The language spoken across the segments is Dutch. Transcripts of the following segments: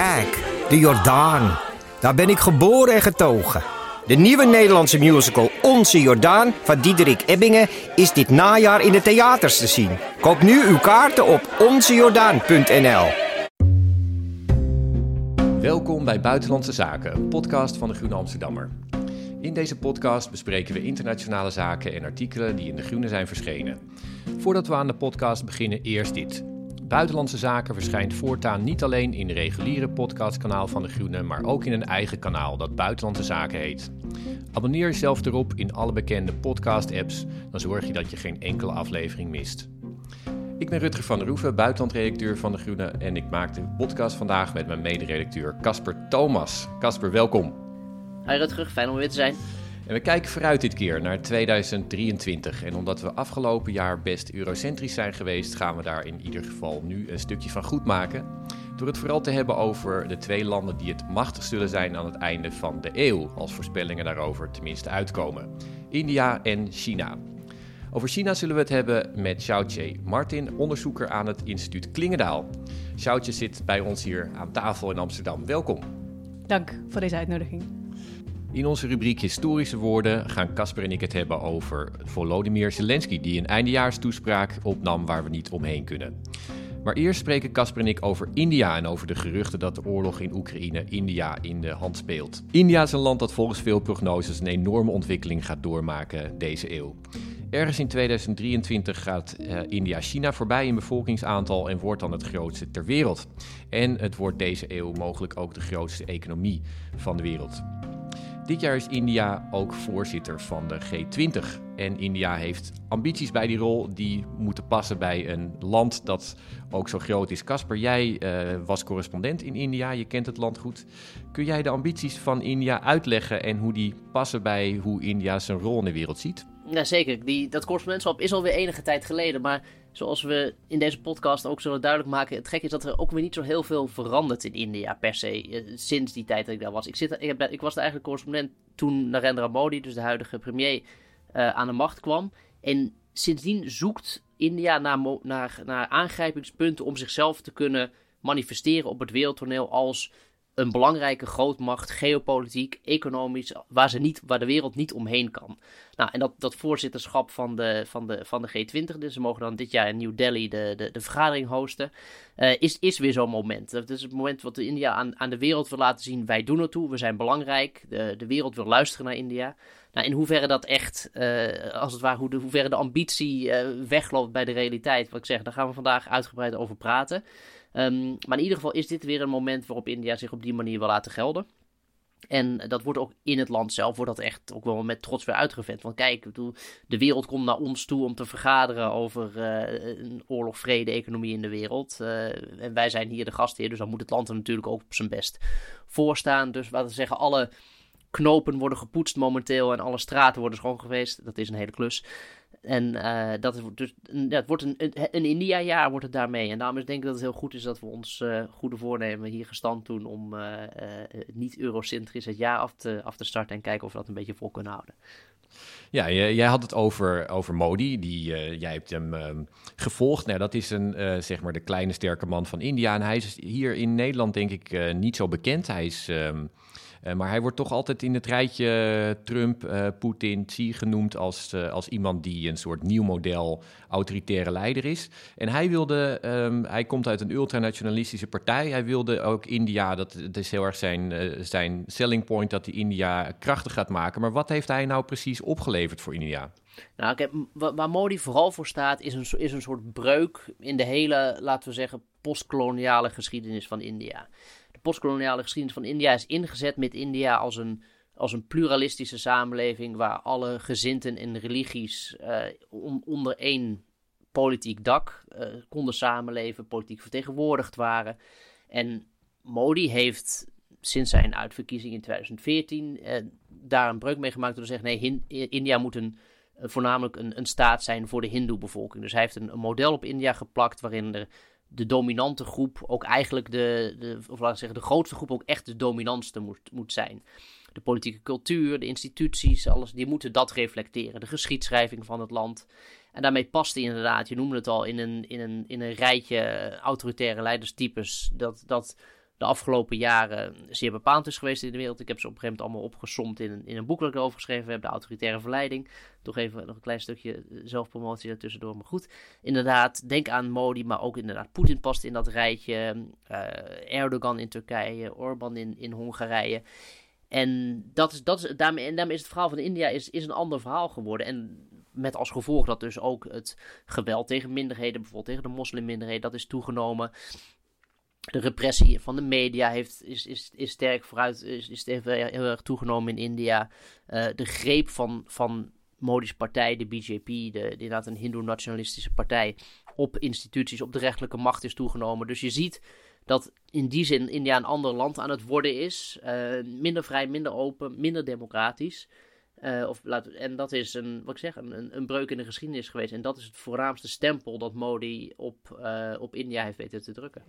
Kijk, de Jordaan. Daar ben ik geboren en getogen. De nieuwe Nederlandse musical Onze Jordaan van Diederik Ebbingen is dit najaar in de theaters te zien. Koop nu uw kaarten op onzejordaan.nl. Welkom bij Buitenlandse Zaken, een podcast van de Groene Amsterdammer. In deze podcast bespreken we internationale zaken en artikelen die in de Groene zijn verschenen. Voordat we aan de podcast beginnen, eerst dit. Buitenlandse Zaken verschijnt voortaan niet alleen in de reguliere podcastkanaal van de Groene, maar ook in een eigen kanaal dat Buitenlandse Zaken heet. Abonneer jezelf erop in alle bekende podcast-apps, dan zorg je dat je geen enkele aflevering mist. Ik ben Rutger van der Roeven, buitenlandredacteur van De Groene en ik maak de podcast vandaag met mijn mederedacteur Casper Thomas. Casper, welkom. Hi Rutger, fijn om weer te zijn. En we kijken vooruit dit keer naar 2023. En omdat we afgelopen jaar best eurocentrisch zijn geweest, gaan we daar in ieder geval nu een stukje van goed maken. Door het vooral te hebben over de twee landen die het machtig zullen zijn aan het einde van de eeuw, als voorspellingen daarover tenminste uitkomen: India en China. Over China zullen we het hebben met Xiaoche Martin, onderzoeker aan het instituut Klingendaal. Xiaoche zit bij ons hier aan tafel in Amsterdam. Welkom. Dank voor deze uitnodiging. In onze rubriek Historische Woorden gaan Casper en ik het hebben over Volodymyr Zelensky, die een eindejaarstoespraak opnam waar we niet omheen kunnen. Maar eerst spreken Casper en ik over India en over de geruchten dat de oorlog in Oekraïne India in de hand speelt. India is een land dat volgens veel prognoses een enorme ontwikkeling gaat doormaken deze eeuw. Ergens in 2023 gaat eh, India China voorbij in bevolkingsaantal en wordt dan het grootste ter wereld. En het wordt deze eeuw mogelijk ook de grootste economie van de wereld. Dit jaar is India ook voorzitter van de G20. En India heeft ambities bij die rol die moeten passen bij een land dat ook zo groot is. Casper, jij eh, was correspondent in India, je kent het land goed. Kun jij de ambities van India uitleggen en hoe die passen bij hoe India zijn rol in de wereld ziet? Ja, zeker. Die, dat correspondentschap is alweer enige tijd geleden. Maar zoals we in deze podcast ook zullen duidelijk maken... het gek is dat er ook weer niet zo heel veel verandert in India per se... eh, sinds die tijd dat ik daar was. Ik, zit, ik, was de eigenlijk correspondent toen Narendra Modi, dus de huidige premier, eh, aan de macht kwam. En sindsdien zoekt India naar, naar, naar aangrijpingspunten om zichzelf te kunnen manifesteren op het wereldtoneel als een belangrijke grootmacht, geopolitiek, economisch, waar, ze niet, waar de wereld niet omheen kan. Nou, en dat, dat voorzitterschap van de, van, de, van de G20, dus ze mogen dan dit jaar in New Delhi de, de, de vergadering hosten, eh, is, is weer zo'n moment. Dat is het moment wat India aan, aan de wereld wil laten zien, wij doen ertoe, we zijn belangrijk, de, de wereld wil luisteren naar India. Nou, in hoeverre dat echt, eh, als het ware, hoe de, hoeverre de ambitie eh, wegloopt bij de realiteit, wat ik zeg, daar gaan we vandaag uitgebreid over praten. Ehm, maar in ieder geval is dit weer een moment waarop India zich op die manier wil laten gelden. En dat wordt ook in het land zelf, wordt dat echt ook wel met trots weer uitgevent. Want kijk, de wereld komt naar ons toe om te vergaderen over eh, een oorlog, vrede, economie in de wereld. Eh, en wij zijn hier de gastheer, dus dan moet het land er natuurlijk ook op zijn best voor staan. Dus wat we zeggen, alle knopen worden gepoetst momenteel en alle straten worden schoon geweest. Dat is een hele klus. En eh, dat is dus, ja, het wordt een, een, India-jaar wordt het daarmee. En daarom is denk ik dat het heel goed is dat we ons eh, goede voornemen hier gestand doen om eh, niet eurocentrisch het jaar af te, af te starten en kijken of we dat een beetje vol kunnen houden. Ja, jij, had het over, over Modi, die, jij hebt hem ehm, gevolgd. Nou, dat is een, zeg maar de kleine sterke man van India. En hij is hier in Nederland denk ik niet zo bekend. Hij is, ehm, eh, maar hij wordt toch altijd in het rijtje Trump, eh, Poetin, Xi genoemd als, eh, als iemand die een soort nieuw model autoritaire leider is. En hij wilde, ehm, hij komt uit een ultranationalistische partij. Hij wilde ook India, dat, dat is heel erg zijn, eh, zijn selling point, dat hij India krachtig gaat maken. Maar wat heeft hij nou precies opgeleverd voor India? Nou, waar Modi vooral voor staat, is een, is een soort breuk in de hele, laten we zeggen, postkoloniale geschiedenis van India. Postkoloniale geschiedenis van India is ingezet met India als een, als een pluralistische samenleving waar alle gezinten en religies eh, on- onder één politiek dak eh, konden samenleven, politiek vertegenwoordigd waren. En Modi heeft sinds zijn uitverkiezing in 2014 eh, daar een breuk mee gemaakt door te zeggen: nee, India moet een, voornamelijk een, een staat zijn voor de Hindoe-bevolking. Dus hij heeft een, een, model op India geplakt waarin de, de dominante groep ook eigenlijk de, de, of laten zeggen, de grootste groep ook echt de dominantste moet, moet zijn. De politieke cultuur, de instituties, alles, die moeten dat reflecteren. De geschiedschrijving van het land. En daarmee past hij inderdaad, je noemde het al, in een, in een, in een rijtje autoritaire leiderstypes. Dat, dat de afgelopen jaren zeer bepaald is geweest in de wereld. Ik heb ze op een gegeven moment allemaal opgesomd in een, in een boek dat ik erover heb. De autoritaire verleiding. Toch even nog een klein stukje zelfpromotie ertussendoor. Maar goed, inderdaad, denk aan Modi, maar ook inderdaad Poetin past in dat rijtje. Uh, Erdogan in Turkije, Orbán in, in Hongarije. En, dat is, dat is, daarmee, en daarmee is het verhaal van India is, is een ander verhaal geworden. En met als gevolg dat dus ook het geweld tegen minderheden, bijvoorbeeld tegen de moslimminderheden, dat is toegenomen. De repressie van de media heeft, is, is, is sterk vooruit, is, is heel, erg toegenomen in India. Uh, de greep van, van Modi's partij, de BJP, de, de inderdaad een hindoe-nationalistische partij, op instituties, op de rechtelijke macht is toegenomen. Dus je ziet dat in die zin India een ander land aan het worden is. Uh, minder vrij, minder open, minder democratisch. Uh, of, laat, en dat is een, wat ik zeg, een, een breuk in de geschiedenis geweest. En dat is het voornaamste stempel dat Modi op, uh, op India heeft weten te drukken.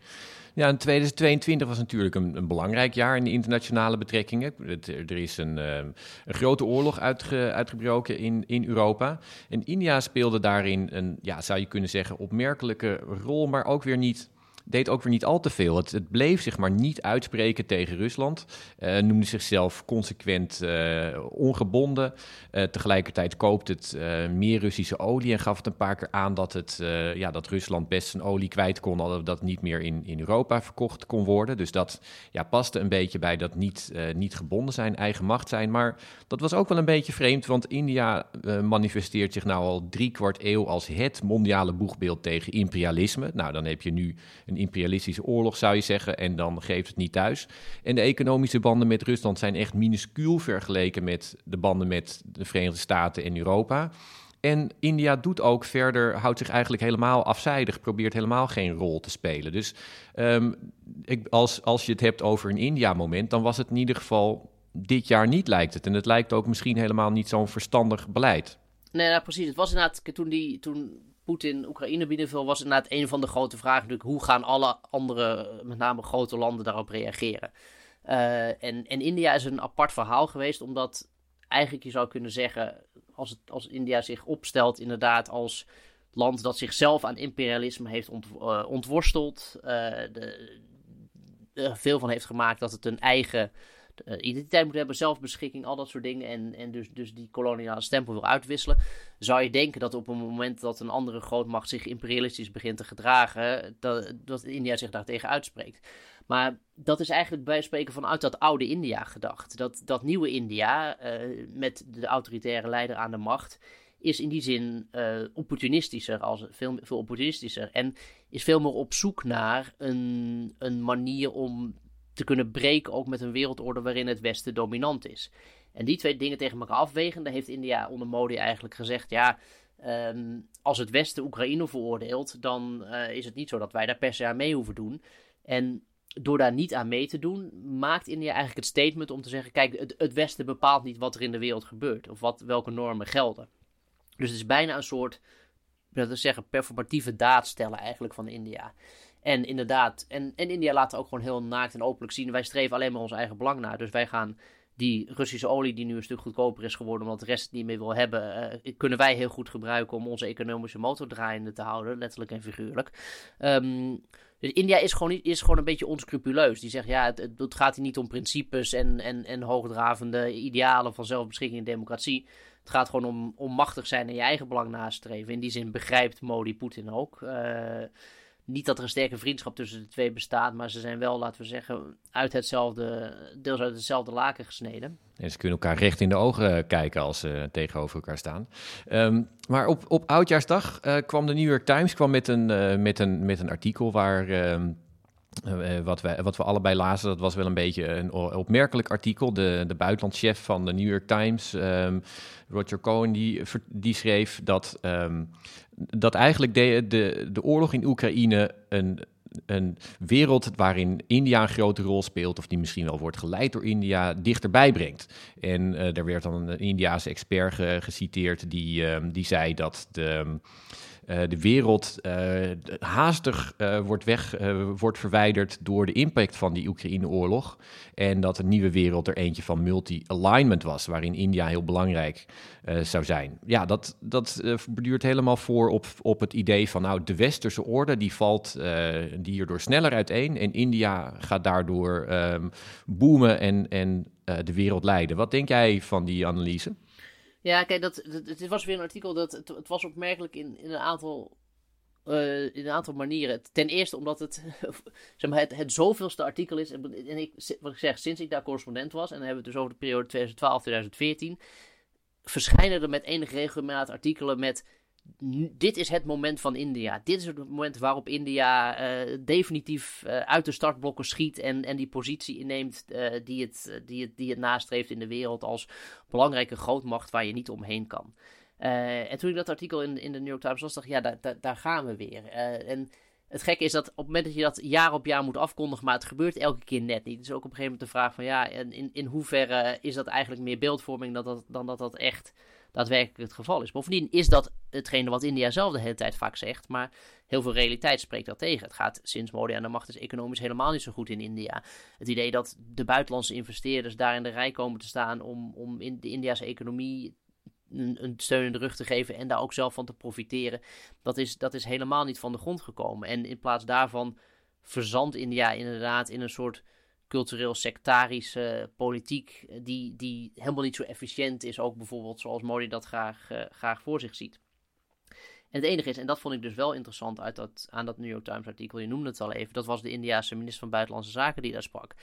Ja, en 2022 was natuurlijk een, een belangrijk jaar in de internationale betrekkingen. Er is een, uh, een grote oorlog uitge, uitgebroken in, in Europa. En India speelde daarin een, ja, zou je kunnen zeggen, opmerkelijke rol, maar ook weer niet deed ook weer niet al te veel. Het, het bleef zich maar niet uitspreken tegen Rusland. Uh, noemde zichzelf consequent uh, ongebonden. Uh, tegelijkertijd koopt het meer Russische olie en gaf het een paar keer aan dat, het, ja, dat Rusland best zijn olie kwijt kon, dat dat niet meer in, in Europa verkocht kon worden. Dus dat ja, paste een beetje bij dat niet, niet gebonden zijn, eigen macht zijn. Maar dat was ook wel een beetje vreemd, want India manifesteert zich nou al drie kwart eeuw als het mondiale boegbeeld tegen imperialisme. Nou, dan heb je nu een imperialistische oorlog, zou je zeggen. En dan geeft het niet thuis. En de economische banden met Rusland zijn echt minuscuul vergeleken met de banden met de Verenigde Staten en Europa. En India doet ook verder, houdt zich eigenlijk helemaal afzijdig, probeert helemaal geen rol te spelen. Dus um, ik, als, als je het hebt over een India-moment, dan was het in ieder geval dit jaar niet, lijkt het. En het lijkt ook misschien helemaal niet zo'n verstandig beleid. Nee, nou, precies. Het was inderdaad toen, die, toen Poetin Oekraïne binnenviel, was inderdaad een van de grote vragen natuurlijk, hoe gaan alle andere, met name grote landen, daarop reageren? Uh, en, en India is een apart verhaal geweest, omdat eigenlijk je zou kunnen zeggen, als, het, als India zich opstelt inderdaad als land dat zichzelf aan imperialisme heeft uh, ontworsteld, de, er veel van heeft gemaakt dat het een eigen uh, identiteit moet hebben, zelfbeschikking, al dat soort dingen. En, en dus, dus die koloniale stempel wil uitwisselen. Zou je denken dat op een moment dat een andere grootmacht zich imperialistisch begint te gedragen, dat, dat India zich daartegen uitspreekt. Maar dat is eigenlijk bij spreken vanuit dat oude India gedacht. Dat, dat nieuwe India, uh, met de autoritaire leider aan de macht, is in die zin uh, opportunistischer, als, veel, veel opportunistischer. En is veel meer op zoek naar een, een manier om te kunnen breken ook met een wereldorde waarin het Westen dominant is. En die twee dingen tegen elkaar afwegen, daar heeft India onder Modi eigenlijk gezegd, ja, um, als het Westen Oekraïne veroordeelt, dan uh, is het niet zo dat wij daar per se aan mee hoeven doen. En door daar niet aan mee te doen, maakt India eigenlijk het statement om te zeggen, kijk, het, Westen bepaalt niet wat er in de wereld gebeurt, of wat, welke normen gelden. Dus het is bijna een soort, dat we zeggen, performatieve daad stellen eigenlijk van India. En inderdaad, en, en India laat ook gewoon heel naakt en openlijk zien. Wij streven alleen maar ons eigen belang naar. Dus wij gaan die Russische olie, die nu een stuk goedkoper is geworden, omdat de rest niet meer wil hebben, uh, kunnen wij heel goed gebruiken om onze economische motor draaiende te houden, letterlijk en figuurlijk. Um, dus India is gewoon, is gewoon een beetje onscrupuleus. Die zegt, ja, het, het gaat hier niet om principes en, en, en hoogdravende idealen van zelfbeschikking en democratie. Het gaat gewoon om, om machtig zijn en je eigen belang nastreven. In die zin begrijpt Modi Poetin ook. Uh, niet dat er een sterke vriendschap tussen de twee bestaat, maar ze zijn wel, laten we zeggen, uit hetzelfde, deels uit hetzelfde laken gesneden. En ze kunnen elkaar recht in de ogen eh, kijken als ze tegenover elkaar staan. Um, maar op, op Oudjaarsdag uh, kwam de New York Times kwam met, een, uh, met, een, met een artikel waar... Um, uh, wat, wij, wat we allebei lazen, dat was wel een beetje een opmerkelijk artikel. De, de buitenlandchef van de New York Times, um, Roger Cohen, die, die schreef dat, um, dat eigenlijk de, de, de oorlog in Oekraïne een een wereld waarin India een grote rol speelt, of die misschien wel wordt geleid door India, dichterbij brengt. En uh, er werd dan een Indiaanse expert geciteerd die, ehm, die zei dat de. Uh, de wereld uh, haastig uh, wordt, weg, wordt verwijderd door de impact van die Oekraïne-oorlog. En dat een nieuwe wereld er eentje van multi-alignment was, waarin India heel belangrijk zou zijn. Ja, dat, dat duurt helemaal voor op, op het idee van nou, de westerse orde die valt die hierdoor sneller uiteen. En India gaat daardoor um, boomen en, en de wereld leiden. Wat denk jij van die analyse? Ja, kijk, dat, het was weer een artikel dat het, was opmerkelijk in, in een aantal uh, in een aantal manieren. Ten eerste omdat het, zeg maar, het, het zoveelste artikel is. En, ik, wat ik zeg, sinds ik daar correspondent was, en dan hebben we het dus over de periode 2012-2014, verschijnen er met enig regelmaat artikelen met dit is het moment van India. Dit is het moment waarop India uh, definitief uh, uit de startblokken schiet en, en die positie inneemt uh, die, het, die, het, die het nastreeft in de wereld als belangrijke grootmacht waar je niet omheen kan. en toen ik dat artikel in, in de New York Times las, dacht ik, ja, daar, daar, gaan we weer. en het gekke is dat op het moment dat je dat jaar op jaar moet afkondigen, maar het gebeurt elke keer net niet. Dus ook op een gegeven moment de vraag van, ja, in, in hoeverre is dat eigenlijk meer beeldvorming dan dat, dan dat dat echt daadwerkelijk het geval is. Bovendien is dat hetgene wat India zelf de hele tijd vaak zegt, maar heel veel realiteit spreekt dat tegen. Het gaat sinds Modi aan de macht is economisch helemaal niet zo goed in India. Het idee dat de buitenlandse investeerders daar in de rij komen te staan om, om in de Indiase economie een, steun in de rug te geven en daar ook zelf van te profiteren, dat is, dat is helemaal niet van de grond gekomen. En in plaats daarvan verzandt India inderdaad in een soort cultureel sectarische politiek eh, die, die helemaal niet zo efficiënt is, ook bijvoorbeeld zoals Modi dat graag, uh, graag voor zich ziet. En het enige is, en dat vond ik dus wel interessant uit dat, aan dat New York Times artikel, je noemde het al even, dat was de Indiase minister van Buitenlandse Zaken die daar sprak.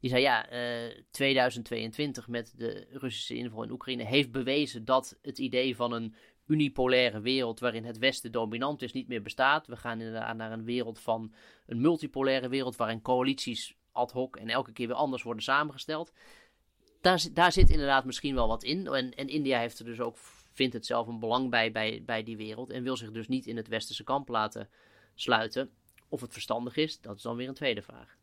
Die zei ja, uh, eh, 2022 met de Russische inval in Oekraïne heeft bewezen dat het idee van een unipolaire wereld waarin het Westen dominant is niet meer bestaat. We gaan inderdaad naar een wereld van een multipolaire wereld waarin coalities ad hoc en elke keer weer anders worden samengesteld. Daar, daar zit inderdaad misschien wel wat in. En, en India heeft er dus ook, vindt het zelf een belang bij, bij, die wereld. En wil zich dus niet in het westerse kamp laten sluiten. Of het verstandig is, dat is dan weer een tweede vraag.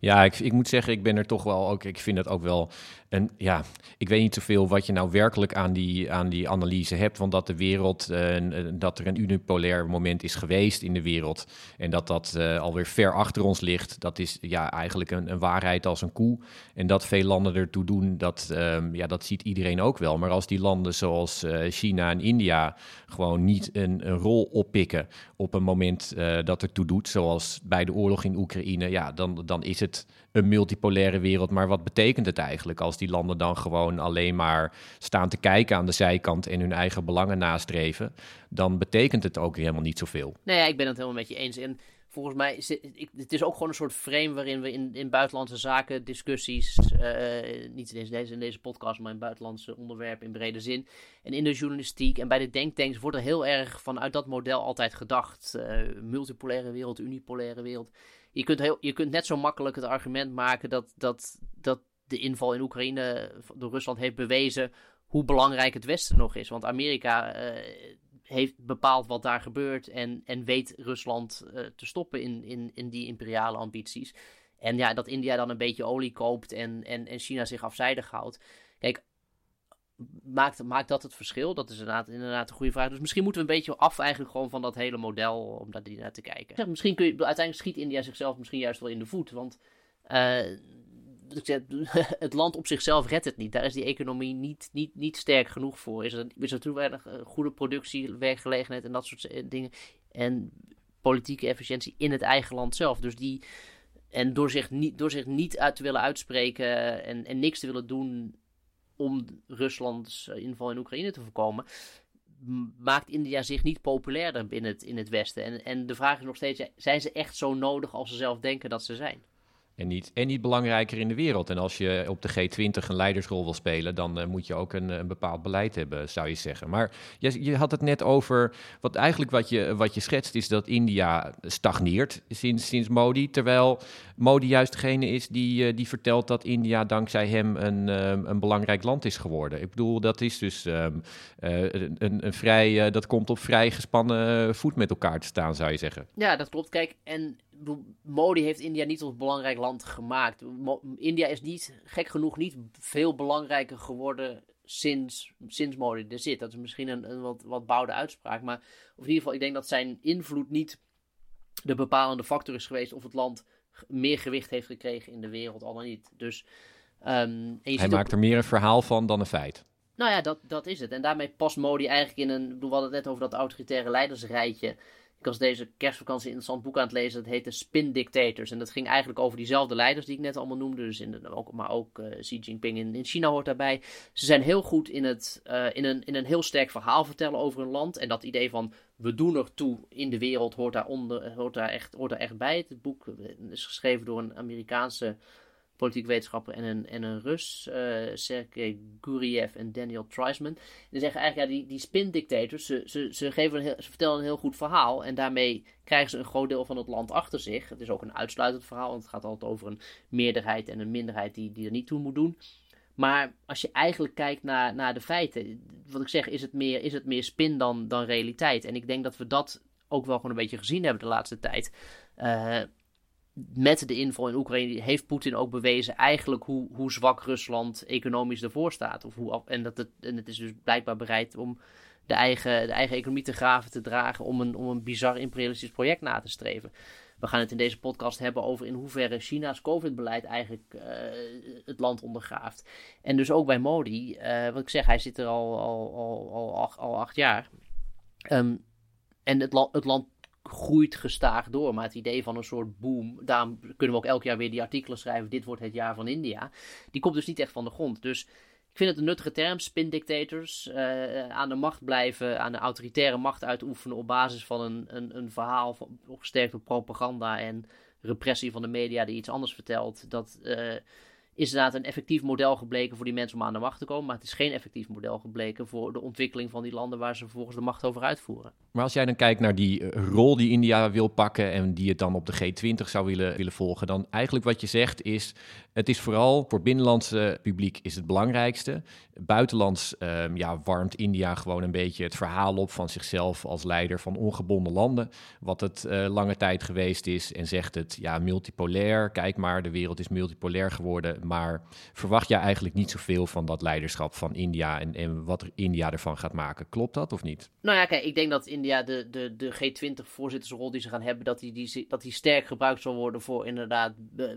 Ja, ik, ik moet zeggen, ik ben er toch wel ook. Ik vind het ook wel en ja, ik weet niet zoveel wat je nou werkelijk aan die, aan die analyse hebt. Want dat de wereld, uh, dat er een unipolair moment is geweest in de wereld. En dat dat uh, alweer ver achter ons ligt. Dat is ja, eigenlijk een, een waarheid als een koe. En dat veel landen ertoe doen, dat, um, ja, dat ziet iedereen ook wel. Maar als die landen zoals China en India gewoon niet een, rol oppikken op een moment dat er toe doet. Zoals bij de oorlog in Oekraïne. Ja, dan, dan is het een multipolaire wereld. Maar wat betekent het eigenlijk als die landen dan gewoon alleen maar staan te kijken aan de zijkant en hun eigen belangen nastreven? Dan betekent het ook helemaal niet zoveel. Nee, ja, ik ben het helemaal met je eens. En volgens mij is het, is ook gewoon een soort frame waarin we in, in buitenlandse zaken discussies, uh, niet in deze, in deze podcast, maar in buitenlandse onderwerpen in brede zin. En in de journalistiek en bij de denktanks wordt er heel erg vanuit dat model altijd gedacht. Uh, multipolaire wereld, unipolaire wereld je kunt, heel, je kunt net zo makkelijk het argument maken dat, dat, dat de inval in Oekraïne door Rusland heeft bewezen hoe belangrijk het Westen nog is. Want Amerika uh, heeft bepaald wat daar gebeurt en, en weet Rusland uh, te stoppen in, in, in die imperiale ambities. En ja, dat India dan een beetje olie koopt en, en, en China zich afzijdig houdt. Kijk, maakt, maakt dat het verschil? Dat is inderdaad, inderdaad een goede vraag. Dus misschien moeten we een beetje af eigenlijk gewoon van dat hele model om daar naar te kijken. Misschien kun je, uiteindelijk schiet India zichzelf misschien juist wel in de voet. Want uh, het land op zichzelf redt het niet. Daar is die economie niet, niet, niet sterk genoeg voor. Is er, is er toen weinig eh, goede productie, werkgelegenheid en dat soort eh, dingen. En politieke efficiëntie in het eigen land zelf. Dus die... En door zich niet, door zich niet uit te willen uitspreken en, en niks te willen doen om Ruslands eh, inval in Oekraïne te voorkomen, maakt India zich niet populairder binnen het, in het Westen. En, en de vraag is nog steeds, zijn ze echt zo nodig als ze zelf denken dat ze zijn? En niet, en niet belangrijker in de wereld. En als je op de G20 een leidersrol wil spelen, dan uh, moet je ook een, een, bepaald beleid hebben, zou je zeggen. Maar je, je, had het net over, wat eigenlijk wat je, wat je schetst, is dat India stagneert sinds, sinds Modi. Terwijl Modi juist degene is die, uh, die vertelt dat India dankzij hem een, um, een belangrijk land is geworden. Ik bedoel, dat is dus uh, een, een, vrij, dat komt op vrij gespannen voet met elkaar te staan, zou je zeggen. Ja, dat klopt. Kijk, en Modi heeft India niet tot belangrijk land gemaakt. India is niet, gek genoeg, niet veel belangrijker geworden sinds, sinds Modi er zit. Dat is misschien een, een wat, wat bouwde uitspraak. Maar in ieder geval, ik denk dat zijn invloed niet de bepalende factor is geweest of het land meer gewicht heeft gekregen in de wereld, al dan niet. Dus, um, Hij maakt er meer een verhaal van dan een feit. Nou ja, dat, dat is het. En daarmee past Modi eigenlijk in een. We hadden het net over dat autoritaire leidersrijtje. Ik was deze kerstvakantie een interessant boek aan het lezen. Dat heette Spin Dictators. En dat ging eigenlijk over diezelfde leiders die ik net allemaal noemde. Dus in de, ook, maar ook uh, Xi Jinping in, in, China hoort daarbij. Ze zijn heel goed in, het, uh, in, een, in een heel sterk verhaal vertellen over een land. En dat idee van we doen er toe in de wereld hoort daar, onder, hoort daar, echt, hoort daar echt bij. Het boek is geschreven door een Amerikaanse politiek wetenschapper en een, en een Rus, uh, Sergei Guriev en Daniel Treisman. Die zeggen eigenlijk, ja, die, die spin-dictators, ze, ze, ze, geven een heel, ze vertellen een heel goed verhaal en daarmee krijgen ze een groot deel van het land achter zich. Het is ook een uitsluitend verhaal, want het gaat altijd over een meerderheid en een minderheid die, die er niet toe moet doen. Maar als je eigenlijk kijkt naar, naar de feiten, wat ik zeg, is het meer, is het meer spin dan, dan realiteit. En ik denk dat we dat ook wel gewoon een beetje gezien hebben de laatste tijd. Uh, met de inval in Oekraïne heeft Poetin ook bewezen eigenlijk hoe, hoe zwak Rusland economisch ervoor staat. Of hoe, en, dat het, en het is dus blijkbaar bereid om de eigen, de eigen economie te graven te dragen om een, om een bizar imperialistisch project na te streven. We gaan het in deze podcast hebben over in hoeverre China's COVID-beleid eigenlijk uh, het land ondergraaft. En dus ook bij Modi, uh, wat ik zeg, hij zit er al, al, al, al, acht, al acht jaar. Um, en het, la het land groeit gestaag door. Maar het idee van een soort boom, daarom kunnen we ook elk jaar weer die artikelen schrijven. Dit wordt het jaar van India. Die komt dus niet echt van de grond. Dus ik vind het een nuttige term, spin dictators. Uh, aan de macht blijven, aan de autoritaire macht uitoefenen op basis van een, een, een verhaal van, gesterkt door propaganda en repressie van de media die iets anders vertelt. Dat. Uh, is inderdaad een effectief model gebleken voor die mensen om aan de macht te komen. Maar het is geen effectief model gebleken voor de ontwikkeling van die landen waar ze vervolgens de macht over uitvoeren. Maar als jij dan kijkt naar die eh, rol die India wil pakken en die het dan op de G20 zou willen, willen volgen, dan eigenlijk wat je zegt is, het is vooral voor binnenlandse publiek is het belangrijkste. Buitenlands um, ja, warmt India gewoon een beetje het verhaal op van zichzelf als leider van ongebonden landen, wat het uh, lange tijd geweest is en zegt het, ja, multipolair, kijk maar, de wereld is multipolair geworden maar verwacht jij eigenlijk niet zoveel van dat leiderschap van India en, en wat India ervan gaat maken? Klopt dat of niet? Nou ja, kijk, ik denk dat India de, de, de G20-voorzittersrol die ze gaan hebben, dat die, die, dat die sterk gebruikt zal worden voor inderdaad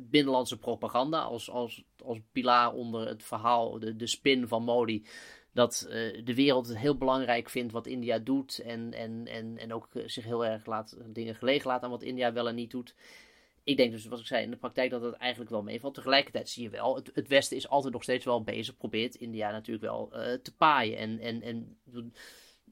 binnenlandse propaganda. Als, als, als pilaar onder het verhaal, de, de spin van Modi dat uh, de wereld het heel belangrijk vindt wat India doet. En, en, en, en ook zich heel erg laat, dingen gelegen laat aan wat India wel en niet doet ik denk dus, wat ik zei, in de praktijk dat het eigenlijk wel meevalt. Tegelijkertijd zie je wel, het, het Westen is altijd nog steeds wel bezig, probeert India natuurlijk wel uh, te paaien. En, en, en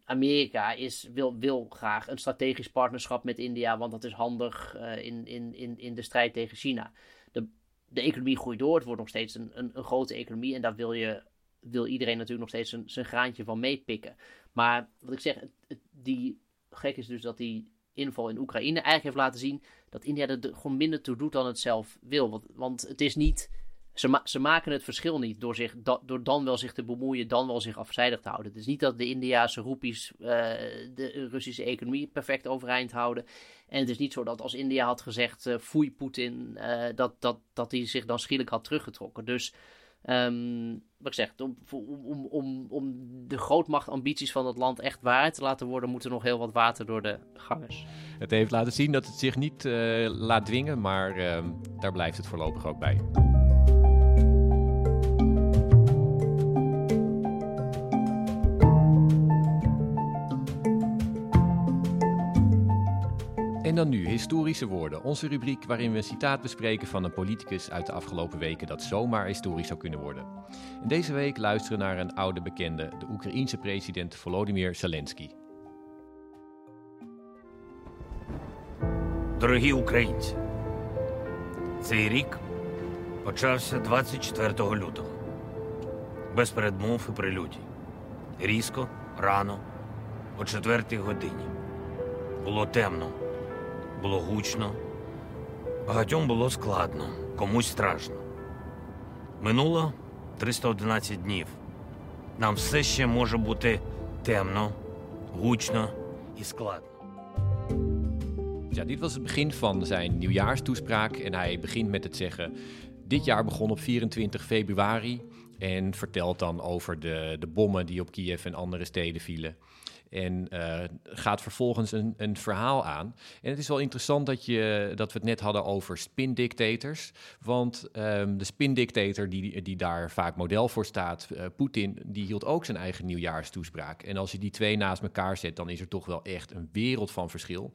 Amerika is, wil, wil graag een strategisch partnerschap met India, want dat is handig uh, in, in, in, in de strijd tegen China. De, de economie groeit door, het wordt nog steeds een, een, grote economie en daar wil, je, wil iedereen natuurlijk nog steeds zijn, zijn graantje van meepikken. Maar wat ik zeg, het, die gek is dus dat die inval in Oekraïne eigenlijk heeft laten zien dat India er gewoon minder toe doet dan het zelf wil. Want, want het is niet. Ze, ze maken het verschil niet door, zich, door dan wel zich te bemoeien, dan wel zich afzijdig te houden. Het is niet dat de Indiaanse roepies uh, de Russische economie perfect overeind houden. En het is niet zo dat als India had gezegd: uh, foei Poetin, uh, dat, dat, dat hij zich dan schielijk had teruggetrokken. Dus Um, wat ik zeg, om, om, om, om de grootmachtambities van het land echt waar te laten worden, moet er nog heel wat water door de gangers. Het heeft laten zien dat het zich niet uh, laat dwingen, maar uh, daar blijft het voorlopig ook bij. En dan nu historische woorden, onze rubriek waarin we een citaat bespreken van een politicus uit de afgelopen weken dat zomaar historisch zou kunnen worden. En deze week luisteren naar een oude bekende, de Oekraïense president Volodymyr Zelensky. Дорогі українці, цей рік почався 24 лютого. Без передмов і прелюдій. Різко, рано, о 4 годині. Було темно. Було гучно, багатьом було складно, комусь страшно. Минуло 311 днів. Нам все ще може бути темно, гучно і складно. Ja, dit was het begin van zijn nieuwjaarstoespraak en hij begint met het zeggen... Dit jaar begon op 24 februari en vertelt dan over de, de bommen die op Kiev en andere steden vielen. En uh, gaat vervolgens een, een, verhaal aan. En het is wel interessant dat, je, dat we het net hadden over spindictators. Want um, de spindictator die, die daar vaak model voor staat, uh, Poetin, die hield ook zijn eigen nieuwjaarstoespraak. En als je die twee naast elkaar zet, dan is er toch wel echt een wereld van verschil.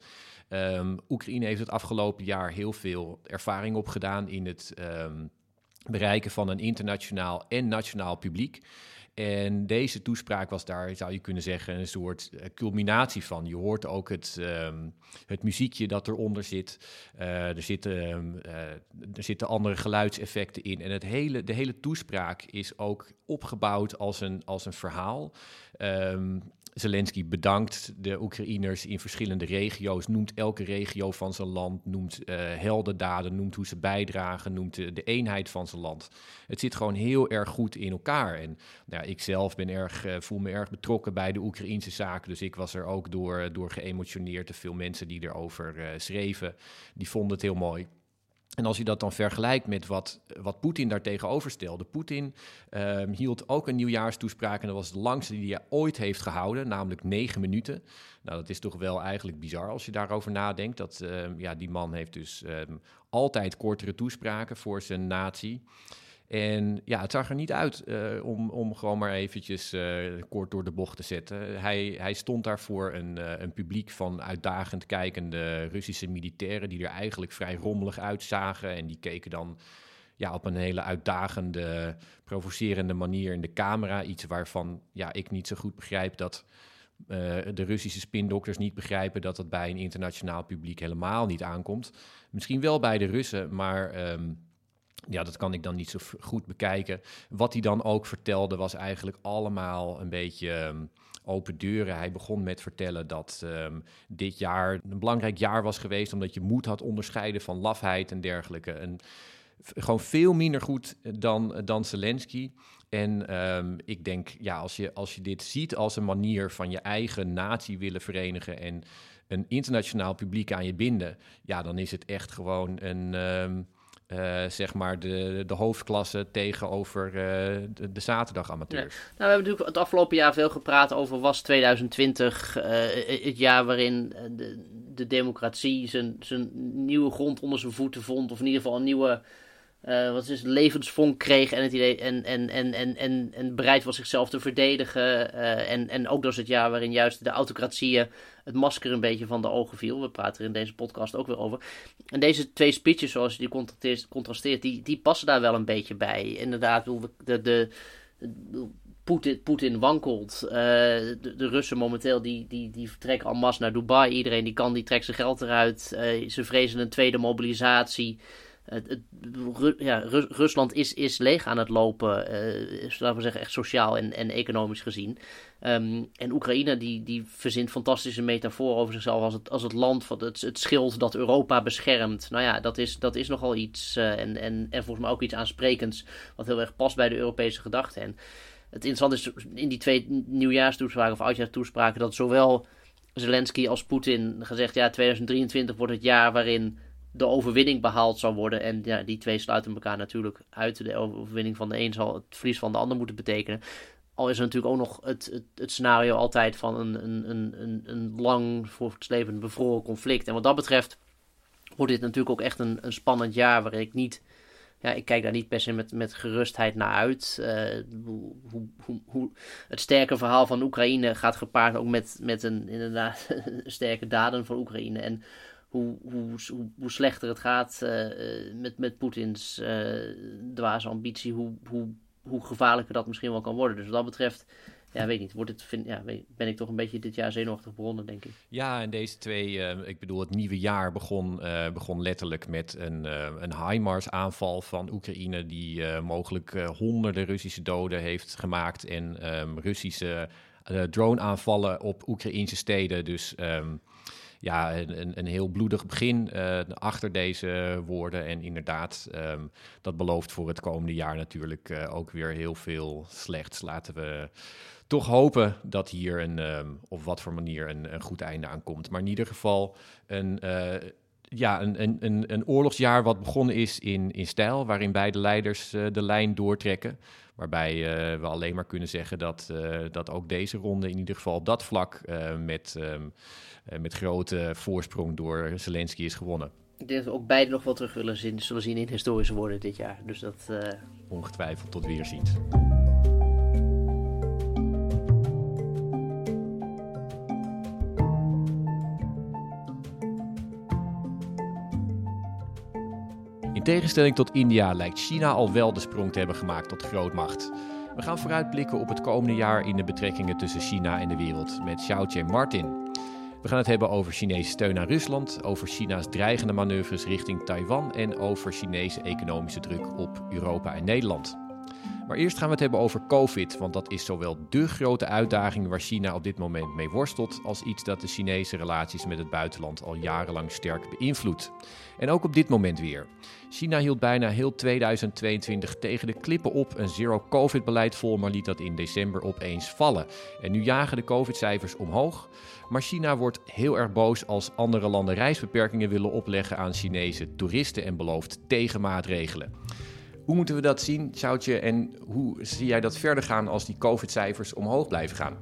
Um, Oekraïne heeft het afgelopen jaar heel veel ervaring opgedaan in het um, bereiken van een internationaal en nationaal publiek. En deze toespraak was daar, zou je kunnen zeggen, een soort uh, culminatie van. Je hoort ook het, um, het muziekje dat eronder zit. Uh, er, zitten, um, uh, er zitten andere geluidseffecten in. En het hele, de hele toespraak is ook opgebouwd als een, als een verhaal. Um, Zelensky bedankt de Oekraïners in verschillende regio's, noemt elke regio van zijn land, noemt uh, heldendaden, noemt hoe ze bijdragen, noemt de, de, eenheid van zijn land. Het zit gewoon heel erg goed in elkaar. En nou, ik zelf ben erg, uh, voel me erg betrokken bij de Oekraïnse zaken, dus ik was er ook door, door geëmotioneerd. De veel mensen die erover uh, schreven, die vonden het heel mooi. En als je dat dan vergelijkt met wat, wat Poetin daar tegenover stelde. Poetin um, hield ook een nieuwjaarstoespraak en dat was de langste die hij ooit heeft gehouden, namelijk negen minuten. Nou, dat is toch wel eigenlijk bizar als je daarover nadenkt. Dat, um, ja, die man heeft dus um, altijd kortere toespraken voor zijn natie. En ja, het zag er niet uit uh, om, om gewoon maar eventjes uh, kort door de bocht te zetten. Hij, hij stond daar voor een, uh, een publiek van uitdagend kijkende Russische militairen... die er eigenlijk vrij rommelig uitzagen. En die keken dan ja, op een hele uitdagende, provocerende manier in de camera. Iets waarvan ja, ik niet zo goed begrijp dat... de Russische spindokters niet begrijpen dat dat bij een internationaal publiek helemaal niet aankomt. Misschien wel bij de Russen, maar... Um, ja, dat kan ik dan niet zo goed bekijken. Wat hij dan ook vertelde was eigenlijk allemaal een beetje um, open deuren. Hij begon met vertellen dat um, dit jaar een belangrijk jaar was geweest... omdat je moed had onderscheiden van lafheid en dergelijke. En gewoon veel minder goed dan, dan Zelensky. En um, ik denk, ja, als je, als je dit ziet als een manier van je eigen natie willen verenigen... en een internationaal publiek aan je binden... ja, dan is het echt gewoon een... Uh, zeg maar de, de hoofdklasse tegenover uh, de, zaterdag-amateurs. Nou, we hebben natuurlijk het afgelopen jaar veel gepraat over was 2020 uh, het jaar waarin de, de democratie zijn, zijn nieuwe grond onder zijn voeten vond, of in ieder geval een nieuwe uh, wat is levensvonk kreeg en, het idee, en, en, en, en, en, en bereid was zichzelf te verdedigen. Uh, en, en ook dat is het jaar waarin juist de autocratieën het masker een beetje van de ogen viel. We praten er in deze podcast ook weer over. En deze twee speeches, zoals je die contrasteert, die, die passen daar wel een beetje bij. Inderdaad, de, de, Poetin, Poetin wankelt. De, de, Russen momenteel die, die, die vertrekken en masse naar Dubai. Iedereen die kan, die trekt zijn geld eruit. ze vrezen een tweede mobilisatie. Ja, Rusland is, is leeg aan het lopen, uh, laten we zeggen, echt sociaal en, en economisch gezien. Um, en Oekraïne die, die verzint fantastische metaforen over zichzelf als het, als het land, van het, het schild dat Europa beschermt. Nou ja, dat is, dat is nogal iets uh, en, en, en volgens mij ook iets aansprekends wat heel erg past bij de Europese gedachte. En het interessante is in die twee nieuwjaarstoespraken of oudjaarstoespraken dat zowel Zelensky als Poetin gezegd, ja, 2023 wordt het jaar waarin de overwinning behaald zou worden. En ja, die twee sluiten elkaar natuurlijk uit. De overwinning van de een zal het verlies van de ander moeten betekenen. Al is er natuurlijk ook nog het, het, het scenario altijd van een, een, een, een, lang bevroren conflict. En wat dat betreft wordt dit natuurlijk ook echt een, een spannend jaar waar ik niet. Ja, ik kijk daar niet per se met, met gerustheid naar uit. Uh, hoe, hoe, hoe, het sterke verhaal van Oekraïne gaat gepaard ook met, met een inderdaad sterke daden van Oekraïne. En hoe, hoe, hoe, slechter het gaat uh, met, met Poetins uh, dwaze ambitie, hoe, hoe, hoe gevaarlijker dat misschien wel kan worden. Dus wat dat betreft, ja, weet niet, wordt het, vind, ja, ben ik toch een beetje dit jaar zenuwachtig begonnen, denk ik. Ja, en deze twee, ik bedoel, het nieuwe jaar begon, begon letterlijk met een, een HIMARS-aanval van Oekraïne, die mogelijk honderden Russische doden heeft gemaakt en um, Russische drone-aanvallen op Oekraïnse steden. Dus... Um, ja, een, een heel bloedig begin uh, achter deze woorden. En inderdaad, um, dat belooft voor het komende jaar natuurlijk uh, ook weer heel veel slechts. Laten we toch hopen dat hier een, um, op wat voor manier een, een, goed einde aan komt. Maar in ieder geval een, uh, ja, een, een, een, een oorlogsjaar wat begonnen is in, in stijl, waarin beide leiders de lijn doortrekken. Waarbij uh, we alleen maar kunnen zeggen dat, uh, dat ook deze ronde in ieder geval op dat vlak met, um, met grote voorsprong door Zelensky is gewonnen. Ik denk dat we ook beide nog wel terug willen zien, zullen zien in historische woorden dit jaar. Dus dat, Ongetwijfeld tot weerziens. In tegenstelling tot India lijkt China al wel de sprong te hebben gemaakt tot grootmacht. We gaan vooruitblikken op het komende jaar in de betrekkingen tussen China en de wereld met Xiao Martin. We gaan het hebben over Chinese steun aan Rusland, over China's dreigende manoeuvres richting Taiwan en over Chinese economische druk op Europa en Nederland. Maar eerst gaan we het hebben over COVID, want dat is zowel de grote uitdaging waar China op dit moment mee worstelt, als iets dat de Chinese relaties met het buitenland al jarenlang sterk beïnvloedt. En ook op dit moment weer. China hield bijna heel 2022 tegen de klippen op een zero-COVID-beleid vol, maar liet dat in december opeens vallen. En nu jagen de COVID-cijfers omhoog. Maar China wordt heel erg boos als andere landen reisbeperkingen willen opleggen aan Chinese toeristen en belooft tegenmaatregelen. Hoe moeten we dat zien, Sjoutje? En hoe zie jij dat verder gaan als die COVID-cijfers omhoog blijven gaan?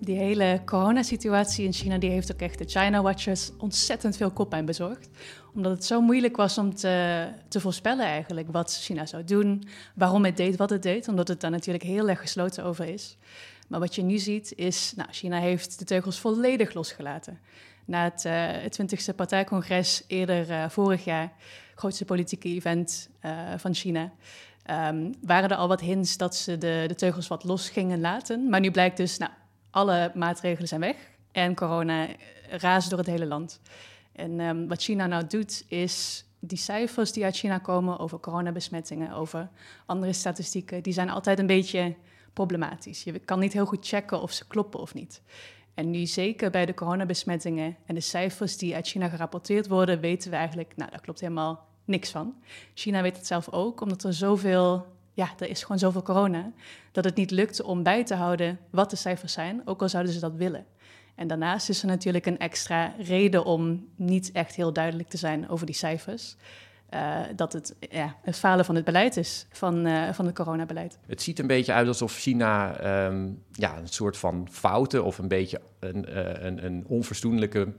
Die hele coronasituatie in China die heeft ook echt de China Watchers ontzettend veel koppijn bezorgd. Omdat het zo moeilijk was om te, te voorspellen eigenlijk wat China zou doen, waarom het deed wat het deed, omdat het daar natuurlijk heel erg gesloten over is. Maar wat je nu ziet is, nou, China heeft de teugels volledig losgelaten. Na het, uh, het 20e partijcongres eerder uh, vorig jaar grootste politieke event uh, van China. Um, waren er al wat hints dat ze de, de teugels wat los gingen laten. Maar nu blijkt dus, nou, alle maatregelen zijn weg en corona raast door het hele land. En um, wat China nou doet, is die cijfers die uit China komen over coronabesmettingen, over andere statistieken, die zijn altijd een beetje problematisch. Je kan niet heel goed checken of ze kloppen of niet. En nu zeker bij de coronabesmettingen en de cijfers die uit China gerapporteerd worden, weten we eigenlijk, nou, daar klopt helemaal niks van. China weet het zelf ook, omdat er zoveel, ja, er is gewoon zoveel corona, dat het niet lukt om bij te houden wat de cijfers zijn, ook al zouden ze dat willen. En daarnaast is er natuurlijk een extra reden om niet echt heel duidelijk te zijn over die cijfers. Uh, dat het ja, het falen van het beleid is, van, uh, van het coronabeleid. Het ziet een beetje uit alsof China um, ja, een soort van fouten of een beetje een, uh, een, een onverstoenlijke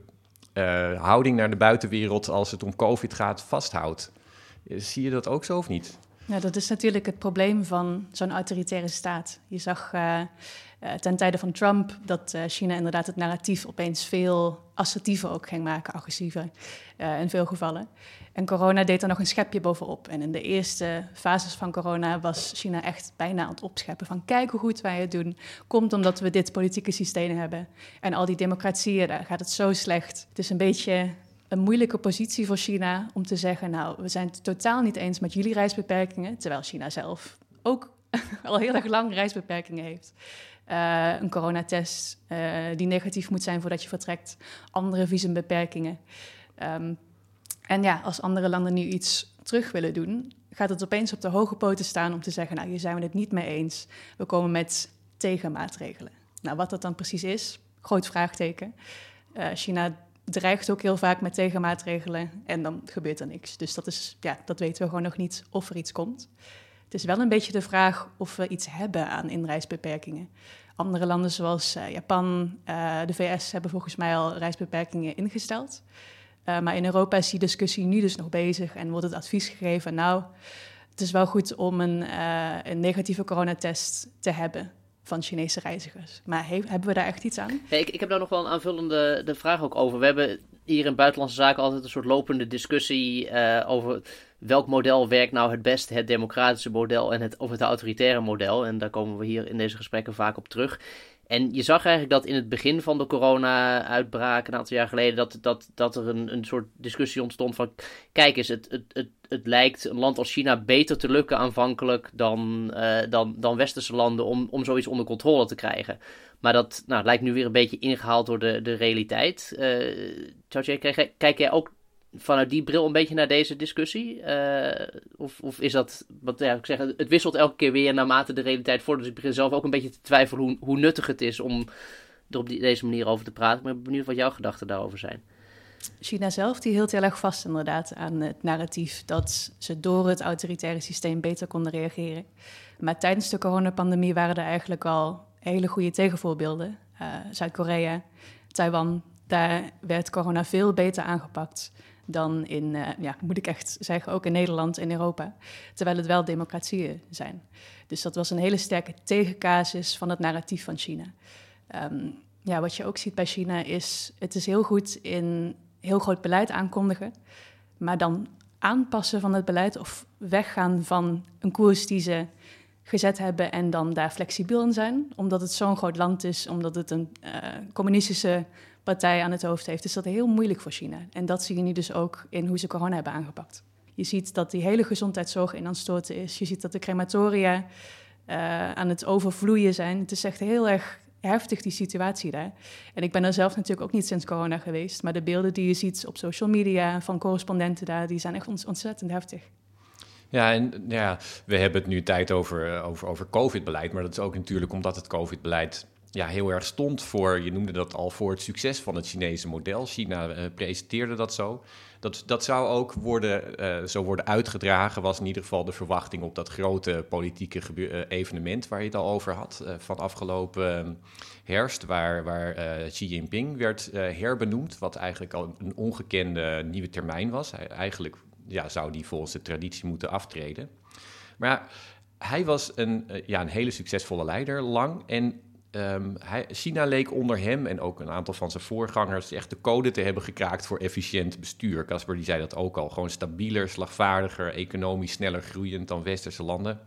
houding naar de buitenwereld als het om COVID gaat vasthoudt. Zie je dat ook zo of niet? Ja, dat is natuurlijk het probleem van zo'n autoritaire staat. Je zag ten tijde van Trump dat China inderdaad het narratief opeens veel assertiever ook ging maken, agressiever in veel gevallen. En corona deed er nog een schepje bovenop. En in de eerste fases van corona was China echt bijna aan het opscheppen van kijk hoe goed wij het doen. Komt omdat we dit politieke systeem hebben. En al die democratieën, daar gaat het zo slecht. Het is een beetje een moeilijke positie voor China om te zeggen, nou, we zijn het totaal niet eens met jullie reisbeperkingen, terwijl China zelf ook al heel erg lang reisbeperkingen heeft. Uh, een coronatest uh, die negatief moet zijn voordat je vertrekt, andere visumbeperkingen. Um, en ja, als andere landen nu iets terug willen doen, gaat het opeens op de hoge poten staan om te zeggen, nou hier zijn we het niet mee eens. We komen met tegenmaatregelen. Nou, wat dat dan precies is, groot vraagteken. Uh, China dreigt ook heel vaak met tegenmaatregelen en dan gebeurt er niks. Dus dat, is, ja, dat weten we gewoon nog niet of er iets komt. Het is wel een beetje de vraag of we iets hebben aan inreisbeperkingen. Andere landen zoals uh, Japan, uh, de VS hebben volgens mij al reisbeperkingen ingesteld. Uh, maar in Europa is die discussie nu dus nog bezig en wordt het advies gegeven: nou, het is wel goed om een, een negatieve coronatest te hebben van Chinese reizigers. Maar he hebben we daar echt iets aan? ik, ik, heb daar nog wel een aanvullende de vraag ook over. We hebben hier in Buitenlandse Zaken altijd een soort lopende discussie over welk model werkt nou het beste, het democratische model en het, of het autoritaire model. En daar komen we hier in deze gesprekken vaak op terug. En je zag eigenlijk dat in het begin van de corona-uitbraak, een aantal jaar geleden, dat, dat, dat er een, een soort discussie ontstond van, kijk eens, het, het, het, het lijkt een land als China beter te lukken aanvankelijk dan, uh, dan, dan westerse landen om, om zoiets onder controle te krijgen. Maar dat nou, lijkt nu weer een beetje ingehaald door de, de realiteit. Uh, kijk jij ook vanuit die bril een beetje naar deze discussie? Uh, of, of is dat, wat ja, ik zeg, het wisselt elke keer weer naarmate de realiteit voordat Dus ik begin zelf ook een beetje te twijfelen hoe, hoe nuttig het is om er op die, deze manier over te praten. Maar ik ben benieuwd wat jouw gedachten daarover zijn. China zelf die hield heel erg vast inderdaad aan het narratief dat ze door het autoritaire systeem beter konden reageren. Maar tijdens de coronapandemie waren er eigenlijk al hele goede tegenvoorbeelden. Uh, Zuid-Korea, Taiwan, daar werd corona veel beter aangepakt dan in, uh, ja, moet ik echt zeggen, ook in Nederland en Europa. Terwijl het wel democratieën zijn. Dus dat was een hele sterke tegencasus van het narratief van China. Um, ja, wat je ook ziet bij China is, het is heel goed in heel groot beleid aankondigen, maar dan aanpassen van het beleid of weggaan van een koers die ze gezet hebben en dan daar flexibel in zijn, omdat het zo'n groot land is, omdat het een uh, communistische partij aan het hoofd heeft, is dat heel moeilijk voor China. En dat zie je nu dus ook in hoe ze corona hebben aangepakt. Je ziet dat die hele gezondheidszorg in aan storten is. Je ziet dat de crematoria uh, aan het overvloeien zijn. Het is echt heel erg heftig, die situatie daar. En ik ben er zelf natuurlijk ook niet sinds corona geweest. Maar de beelden die je ziet op social media van correspondenten daar, die zijn echt ontzettend heftig. Ja, en ja, we hebben het nu tijd over, over, over COVID-beleid. Maar dat is ook natuurlijk omdat het COVID-beleid ja, heel erg stond voor, je noemde dat al, voor het succes van het Chinese model. China uh, presenteerde dat zo. Dat, dat zou ook worden, uh, zo worden uitgedragen, was in ieder geval de verwachting op dat grote politieke uh, evenement waar je het al over had van afgelopen herfst, waar, waar Xi Jinping werd herbenoemd, wat eigenlijk al een ongekende nieuwe termijn was. Hij, eigenlijk ja, zou die volgens de traditie moeten aftreden. Maar hij was een, ja, een hele succesvolle leider lang en Hij, China leek onder hem en ook een aantal van zijn voorgangers echt de code te hebben gekraakt voor efficiënt bestuur. Casper die zei dat ook al. Gewoon stabieler, slagvaardiger, economisch sneller groeiend dan westerse landen.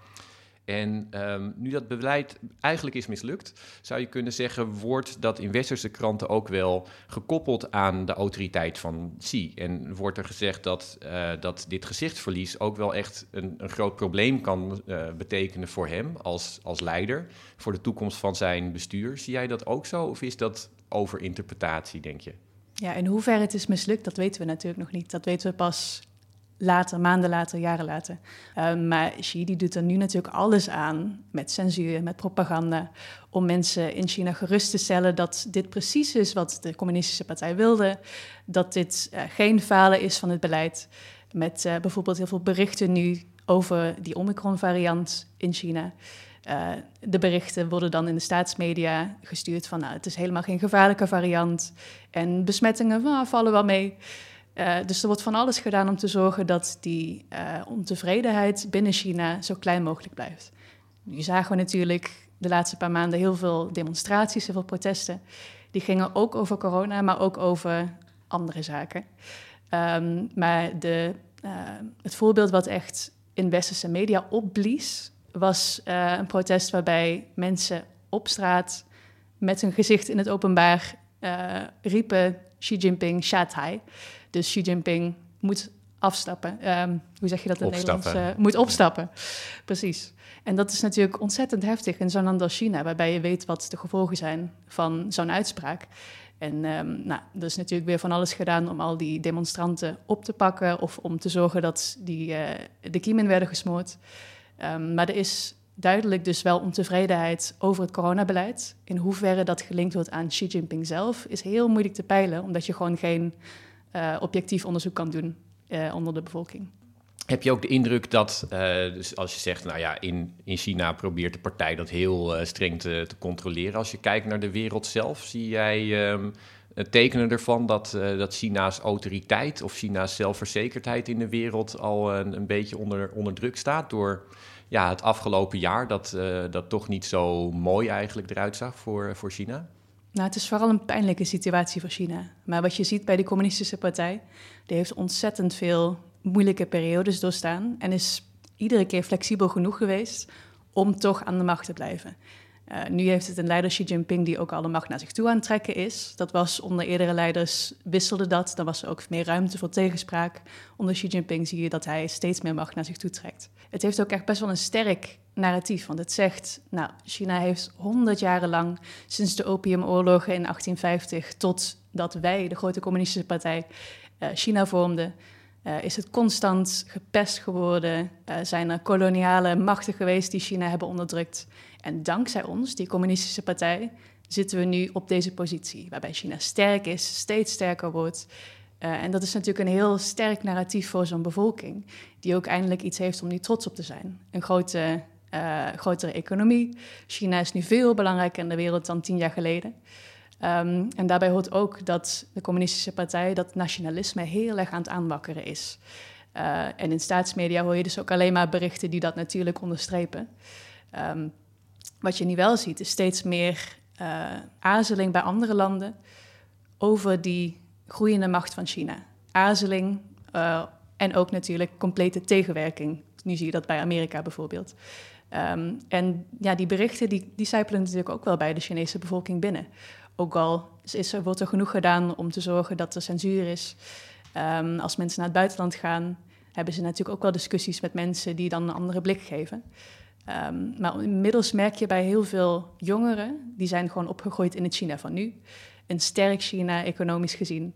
En um, nu dat beleid eigenlijk is mislukt, zou je kunnen zeggen, wordt dat in westerse kranten ook wel gekoppeld aan de autoriteit van Xi. En wordt er gezegd dat, uh, dat dit gezichtsverlies ook wel echt een, een groot probleem kan uh, betekenen voor hem als, als leider, voor de toekomst van zijn bestuur. Zie jij dat ook zo of is dat overinterpretatie, denk je? Ja, in hoeverre het is mislukt, dat weten we natuurlijk nog niet. Dat weten we pas later, maanden later, jaren later. Um, maar Xi die doet er nu natuurlijk alles aan met censuur, met propaganda, om mensen in China gerust te stellen dat dit precies is wat de communistische partij wilde, dat dit uh, geen falen is van het beleid. Met uh, bijvoorbeeld heel veel berichten nu over die Omicron-variant in China. Uh, de berichten worden dan in de staatsmedia gestuurd van nou, het is helemaal geen gevaarlijke variant en besmettingen vallen wel mee. Uh, dus er wordt van alles gedaan om te zorgen dat die uh, ontevredenheid binnen China zo klein mogelijk blijft. Nu zagen we natuurlijk de laatste paar maanden heel veel demonstraties, heel veel protesten. Die gingen ook over corona, maar ook over andere zaken. Um, maar de, uh, het voorbeeld wat echt in westerse media opblies, was een protest waarbij mensen op straat met hun gezicht in het openbaar riepen Xi Jinping, Shatai. Dus Xi Jinping moet afstappen. Um, hoe zeg je dat in het Nederlands? Uh, moet opstappen, precies. En dat is natuurlijk ontzettend heftig in zo'n land als China, waarbij je weet wat de gevolgen zijn van zo'n uitspraak. En um, nou, er is natuurlijk weer van alles gedaan om al die demonstranten op te pakken of om te zorgen dat die, uh, de kiemen werden gesmoord. Um, maar er is duidelijk dus wel ontevredenheid over het coronabeleid. In hoeverre dat gelinkt wordt aan Xi Jinping zelf is heel moeilijk te peilen, omdat je gewoon geen uh, objectief onderzoek kan doen uh, onder de bevolking. Heb je ook de indruk dat, uh, dus als je zegt, nou ja, in, in China probeert de partij dat heel streng te, te, controleren. Als je kijkt naar de wereld zelf, zie jij um, tekenen ervan dat, dat China's autoriteit of China's zelfverzekerdheid in de wereld al een, een beetje onder, onder druk staat door ja, het afgelopen jaar, dat, dat toch niet zo mooi eigenlijk eruit zag voor, voor China? Nou, het is vooral een pijnlijke situatie voor China. Maar wat je ziet bij de Communistische Partij, die heeft ontzettend veel moeilijke periodes doorstaan en is iedere keer flexibel genoeg geweest om toch aan de macht te blijven. Uh, nu heeft het een leider Xi Jinping die ook alle macht naar zich toe aan het trekken is. Dat was onder eerdere leiders wisselde dat. Dan was er ook meer ruimte voor tegenspraak. Onder Xi Jinping zie je dat hij steeds meer macht naar zich toe trekt. Het heeft ook echt best wel een sterk narratief, want het zegt, nou, China heeft honderd jaren lang, sinds de opiumoorlogen in 1850 tot dat wij, de grote communistische partij, uh, China vormden, uh, is het constant gepest geworden, uh, zijn er koloniale machten geweest die China hebben onderdrukt. En dankzij ons, die communistische partij, zitten we nu op deze positie, waarbij China sterk is, steeds sterker wordt. Uh, en dat is natuurlijk een heel sterk narratief voor zo'n bevolking, die ook eindelijk iets heeft om nu trots op te zijn. Een grote, uh, grotere economie. China is nu veel belangrijker in de wereld dan tien jaar geleden. Um, en daarbij hoort ook dat de communistische partij dat nationalisme heel erg aan het aanwakkeren is. Uh, en in staatsmedia hoor je dus ook alleen maar berichten die dat natuurlijk onderstrepen. Um, wat je nu wel ziet, is steeds meer uh, aarzeling bij andere landen over die groeiende macht van China. Aarzeling uh, en ook natuurlijk complete tegenwerking. Nu zie je dat bij Amerika bijvoorbeeld. Um, en ja, die berichten die, die zijpelen natuurlijk ook wel bij de Chinese bevolking binnen. Ook al is er, wordt er genoeg gedaan om te zorgen dat er censuur is. Um, als mensen naar het buitenland gaan, hebben ze natuurlijk ook wel discussies met mensen die dan een andere blik geven. Um, maar inmiddels merk je bij heel veel jongeren, die zijn gewoon opgegroeid in het China van nu. Een sterk China, economisch gezien.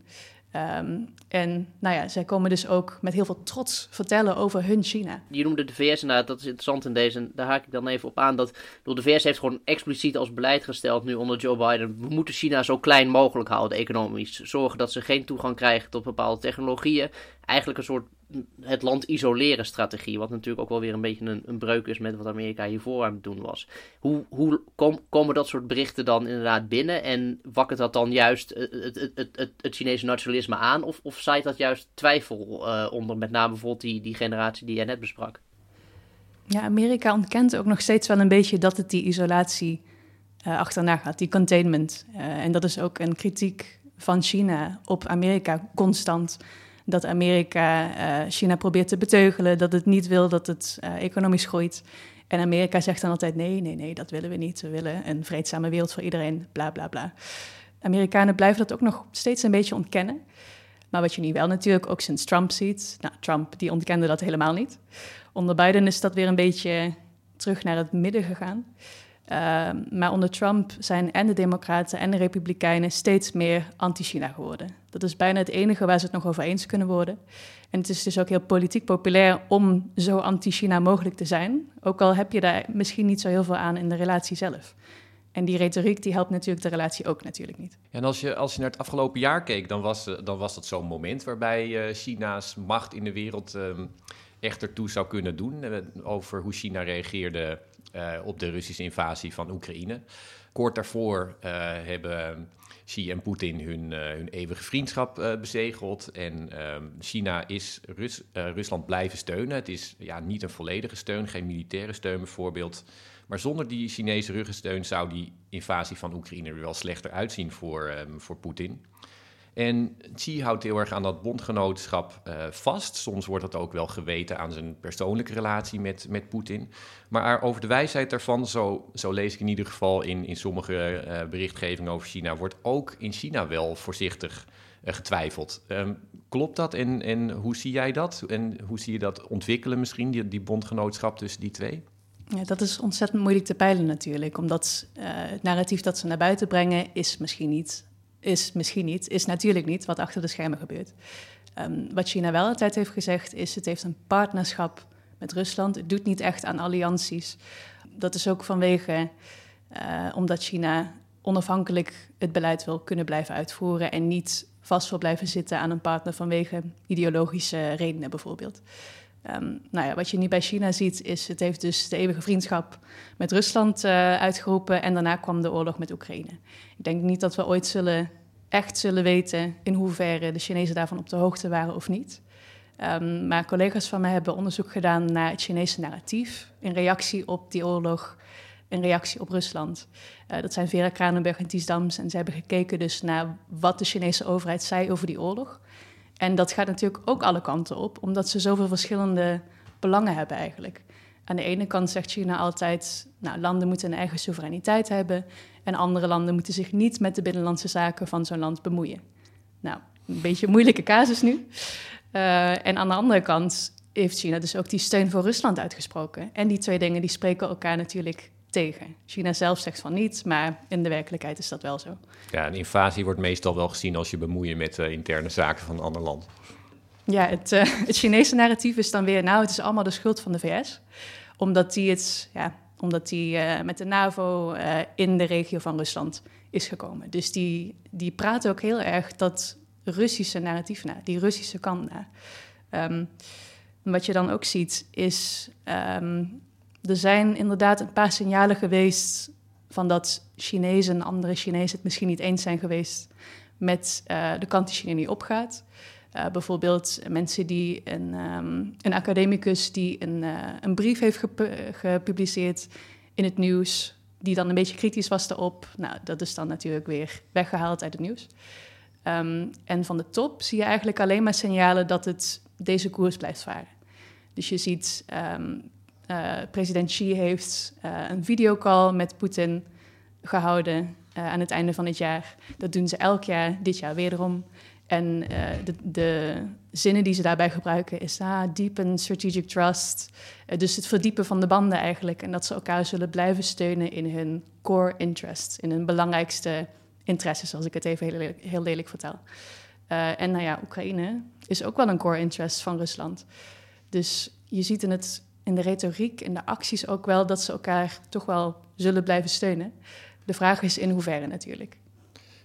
Um, en nou ja, zij komen dus ook met heel veel trots vertellen over hun China. Je noemde de VS inderdaad, dat is interessant in deze. Daar haak ik dan even op aan. Dat de VS heeft gewoon expliciet als beleid gesteld nu onder Joe Biden. We moeten China zo klein mogelijk houden economisch. Zorgen dat ze geen toegang krijgen tot bepaalde technologieën. Eigenlijk een soort het land isoleren strategie. Wat natuurlijk ook wel weer een beetje een, een breuk is met wat Amerika hiervoor aan het doen was. Hoe, hoe kom, komen dat soort berichten dan inderdaad binnen? En wakkert dat dan juist het, het, het, het, het Chinese nationalisme aan? Of, of zaait dat juist twijfel uh, onder, met name bijvoorbeeld die, die generatie die jij net besprak? Ja, Amerika ontkent ook nog steeds wel een beetje dat het die isolatie achterna gaat, die containment. En dat is ook een kritiek van China op Amerika constant dat Amerika uh, China probeert te beteugelen, dat het niet wil dat het uh, economisch groeit. En Amerika zegt dan altijd: nee, nee, nee, dat willen we niet. We willen een vreedzame wereld voor iedereen, bla bla bla. Amerikanen blijven dat ook nog steeds een beetje ontkennen. Maar wat je nu wel natuurlijk ook sinds Trump ziet, nou, Trump die ontkende dat helemaal niet. Onder Biden is dat weer een beetje terug naar het midden gegaan. Uh, maar onder Trump zijn en de Democraten en de Republikeinen steeds meer anti-China geworden. Dat is bijna het enige waar ze het nog over eens kunnen worden. En het is dus ook heel politiek populair om zo anti-China mogelijk te zijn. Ook al heb je daar misschien niet zo heel veel aan in de relatie zelf. En die retoriek die helpt natuurlijk de relatie ook natuurlijk niet. En als je, als je naar het afgelopen jaar keek, dan was, dan was dat zo'n moment waarbij uh, China's macht in de wereld uh, echt ertoe zou kunnen doen. Uh, over hoe China reageerde op de Russische invasie van Oekraïne. Kort daarvoor uh, hebben Xi en Poetin hun, uh, hun eeuwige vriendschap bezegeld. En ehm, China is Rus Rusland blijven steunen. Het is ja, niet een volledige steun, geen militaire steun bijvoorbeeld. Maar zonder die Chinese ruggensteun zou die invasie van Oekraïne er wel slechter uitzien voor, um, voor Poetin. En Xi houdt heel erg aan dat bondgenootschap uh, vast. Soms wordt dat ook wel geweten aan zijn persoonlijke relatie met, met Poetin. Maar over de wijsheid daarvan, zo, zo lees ik in ieder geval in, in sommige uh, berichtgevingen over China, wordt ook in China wel voorzichtig uh, getwijfeld. Um, klopt dat en, en hoe zie jij dat? En hoe zie je dat ontwikkelen misschien, die, die bondgenootschap tussen die twee? Ja, dat is ontzettend moeilijk te peilen natuurlijk, omdat het narratief dat ze naar buiten brengen is misschien niet is misschien niet, is natuurlijk niet wat achter de schermen gebeurt. Um, wat China wel altijd heeft gezegd is, het heeft een partnerschap met Rusland. Het doet niet echt aan allianties. Dat is ook vanwege, uh, omdat China onafhankelijk het beleid wil kunnen blijven uitvoeren en niet vast wil blijven zitten aan een partner vanwege ideologische redenen bijvoorbeeld. Um, nou ja, wat je nu bij China ziet, is het heeft dus de eeuwige vriendschap met Rusland uh, uitgeroepen en daarna kwam de oorlog met Oekraïne. Ik denk niet dat we ooit zullen, echt zullen weten in hoeverre de Chinezen daarvan op de hoogte waren of niet. Um, maar collega's van mij hebben onderzoek gedaan naar het Chinese narratief in reactie op die oorlog, in reactie op Rusland. Uh, dat zijn Vera Kranenberg en Ties Dams en ze hebben gekeken dus naar wat de Chinese overheid zei over die oorlog. En dat gaat natuurlijk ook alle kanten op, omdat ze zoveel verschillende belangen hebben eigenlijk. Aan de ene kant zegt China altijd, nou, landen moeten een eigen soevereiniteit hebben en andere landen moeten zich niet met de binnenlandse zaken van zo'n land bemoeien. Nou, een beetje een moeilijke casus nu. Uh, en aan de andere kant heeft China dus ook die steun voor Rusland uitgesproken. En die twee dingen die spreken elkaar natuurlijk tegen. China zelf zegt van niet, maar in de werkelijkheid is dat wel zo. Ja, een invasie wordt meestal wel gezien als je bemoeien met uh, interne zaken van een ander land. Ja, het, uh, het Chinese narratief is dan weer, nou, het is allemaal de schuld van de VS. Omdat die, het, ja, omdat die uh, met de NAVO in de regio van Rusland is gekomen. Dus die, die praten ook heel erg dat Russische narratief na, die Russische kant na. Um, wat je dan ook ziet is, um, er zijn inderdaad een paar signalen geweest van dat Chinezen en andere Chinezen het misschien niet eens zijn geweest met uh, de kant die China nu opgaat. Uh, bijvoorbeeld mensen die een, um, een academicus die een, uh, een brief heeft gepu gepubliceerd in het nieuws, die dan een beetje kritisch was daarop. Nou, dat is dan natuurlijk weer weggehaald uit het nieuws. Um, en van de top zie je eigenlijk alleen maar signalen dat het deze koers blijft varen. Dus je ziet, um, uh, president Xi heeft uh, een videocall met Poetin gehouden uh, aan het einde van het jaar. Dat doen ze elk jaar, dit jaar wederom. En de, de, zinnen die ze daarbij gebruiken is ah, deepen strategic trust. dus het verdiepen van de banden eigenlijk. En dat ze elkaar zullen blijven steunen in hun core interests, in hun belangrijkste interesses, als ik het even heel lelijk, heel vertel. En nou ja, Oekraïne is ook wel een core interest van Rusland. Dus je ziet in, het, in de retoriek, in de acties ook wel dat ze elkaar toch wel zullen blijven steunen. De vraag is in hoeverre natuurlijk.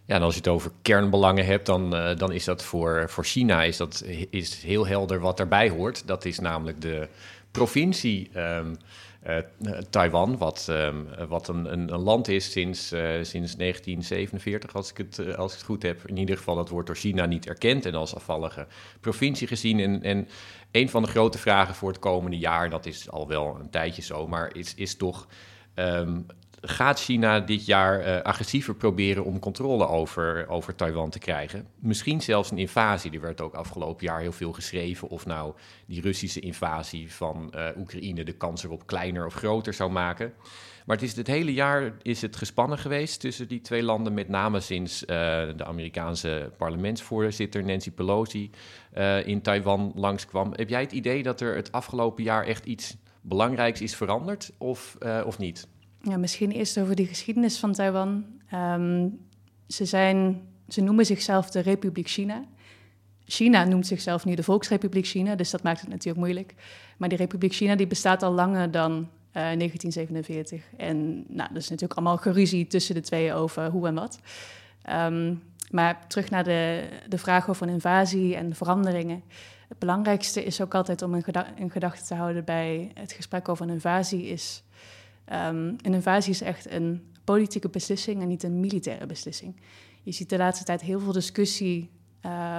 Ja, en als je het over kernbelangen hebt, dan, uh, dan is dat voor, voor China is dat, is heel helder wat daarbij hoort. Dat is namelijk de provincie uh, Taiwan, wat, um, wat een, een, land is sinds, uh, sinds 1947, als ik, het, als ik het goed heb. In ieder geval, dat wordt door China niet erkend en als afvallige provincie gezien. En, en een van de grote vragen voor het komende jaar, dat is al wel een tijdje zo, maar is, is toch um, gaat China dit jaar uh, agressiever proberen om controle over, over Taiwan te krijgen? Misschien zelfs een invasie. Er werd ook afgelopen jaar heel veel geschreven of nou die Russische invasie van uh, Oekraïne de kans erop kleiner of groter zou maken. Maar het, is het hele jaar is het gespannen geweest tussen die twee landen, met name sinds uh, de Amerikaanse parlementsvoorzitter Nancy Pelosi in Taiwan langskwam. Heb jij het idee dat er het afgelopen jaar echt iets belangrijks is veranderd of, of niet? Ja, misschien eerst over de geschiedenis van Taiwan. Um, ze, zijn, ze noemen zichzelf de Republiek China. China noemt zichzelf nu de Volksrepubliek China, dus dat maakt het natuurlijk moeilijk. Maar die Republiek China die bestaat al langer dan uh, eh, 1947. En nou, er is natuurlijk allemaal geruzie tussen de twee over hoe en wat. Um, maar terug naar de, de vraag over een invasie en veranderingen. Het belangrijkste is ook altijd om in, geda in gedachten te houden bij het gesprek over een invasie is Um, een invasie is echt een politieke beslissing en niet een militaire beslissing. Je ziet de laatste tijd heel veel discussie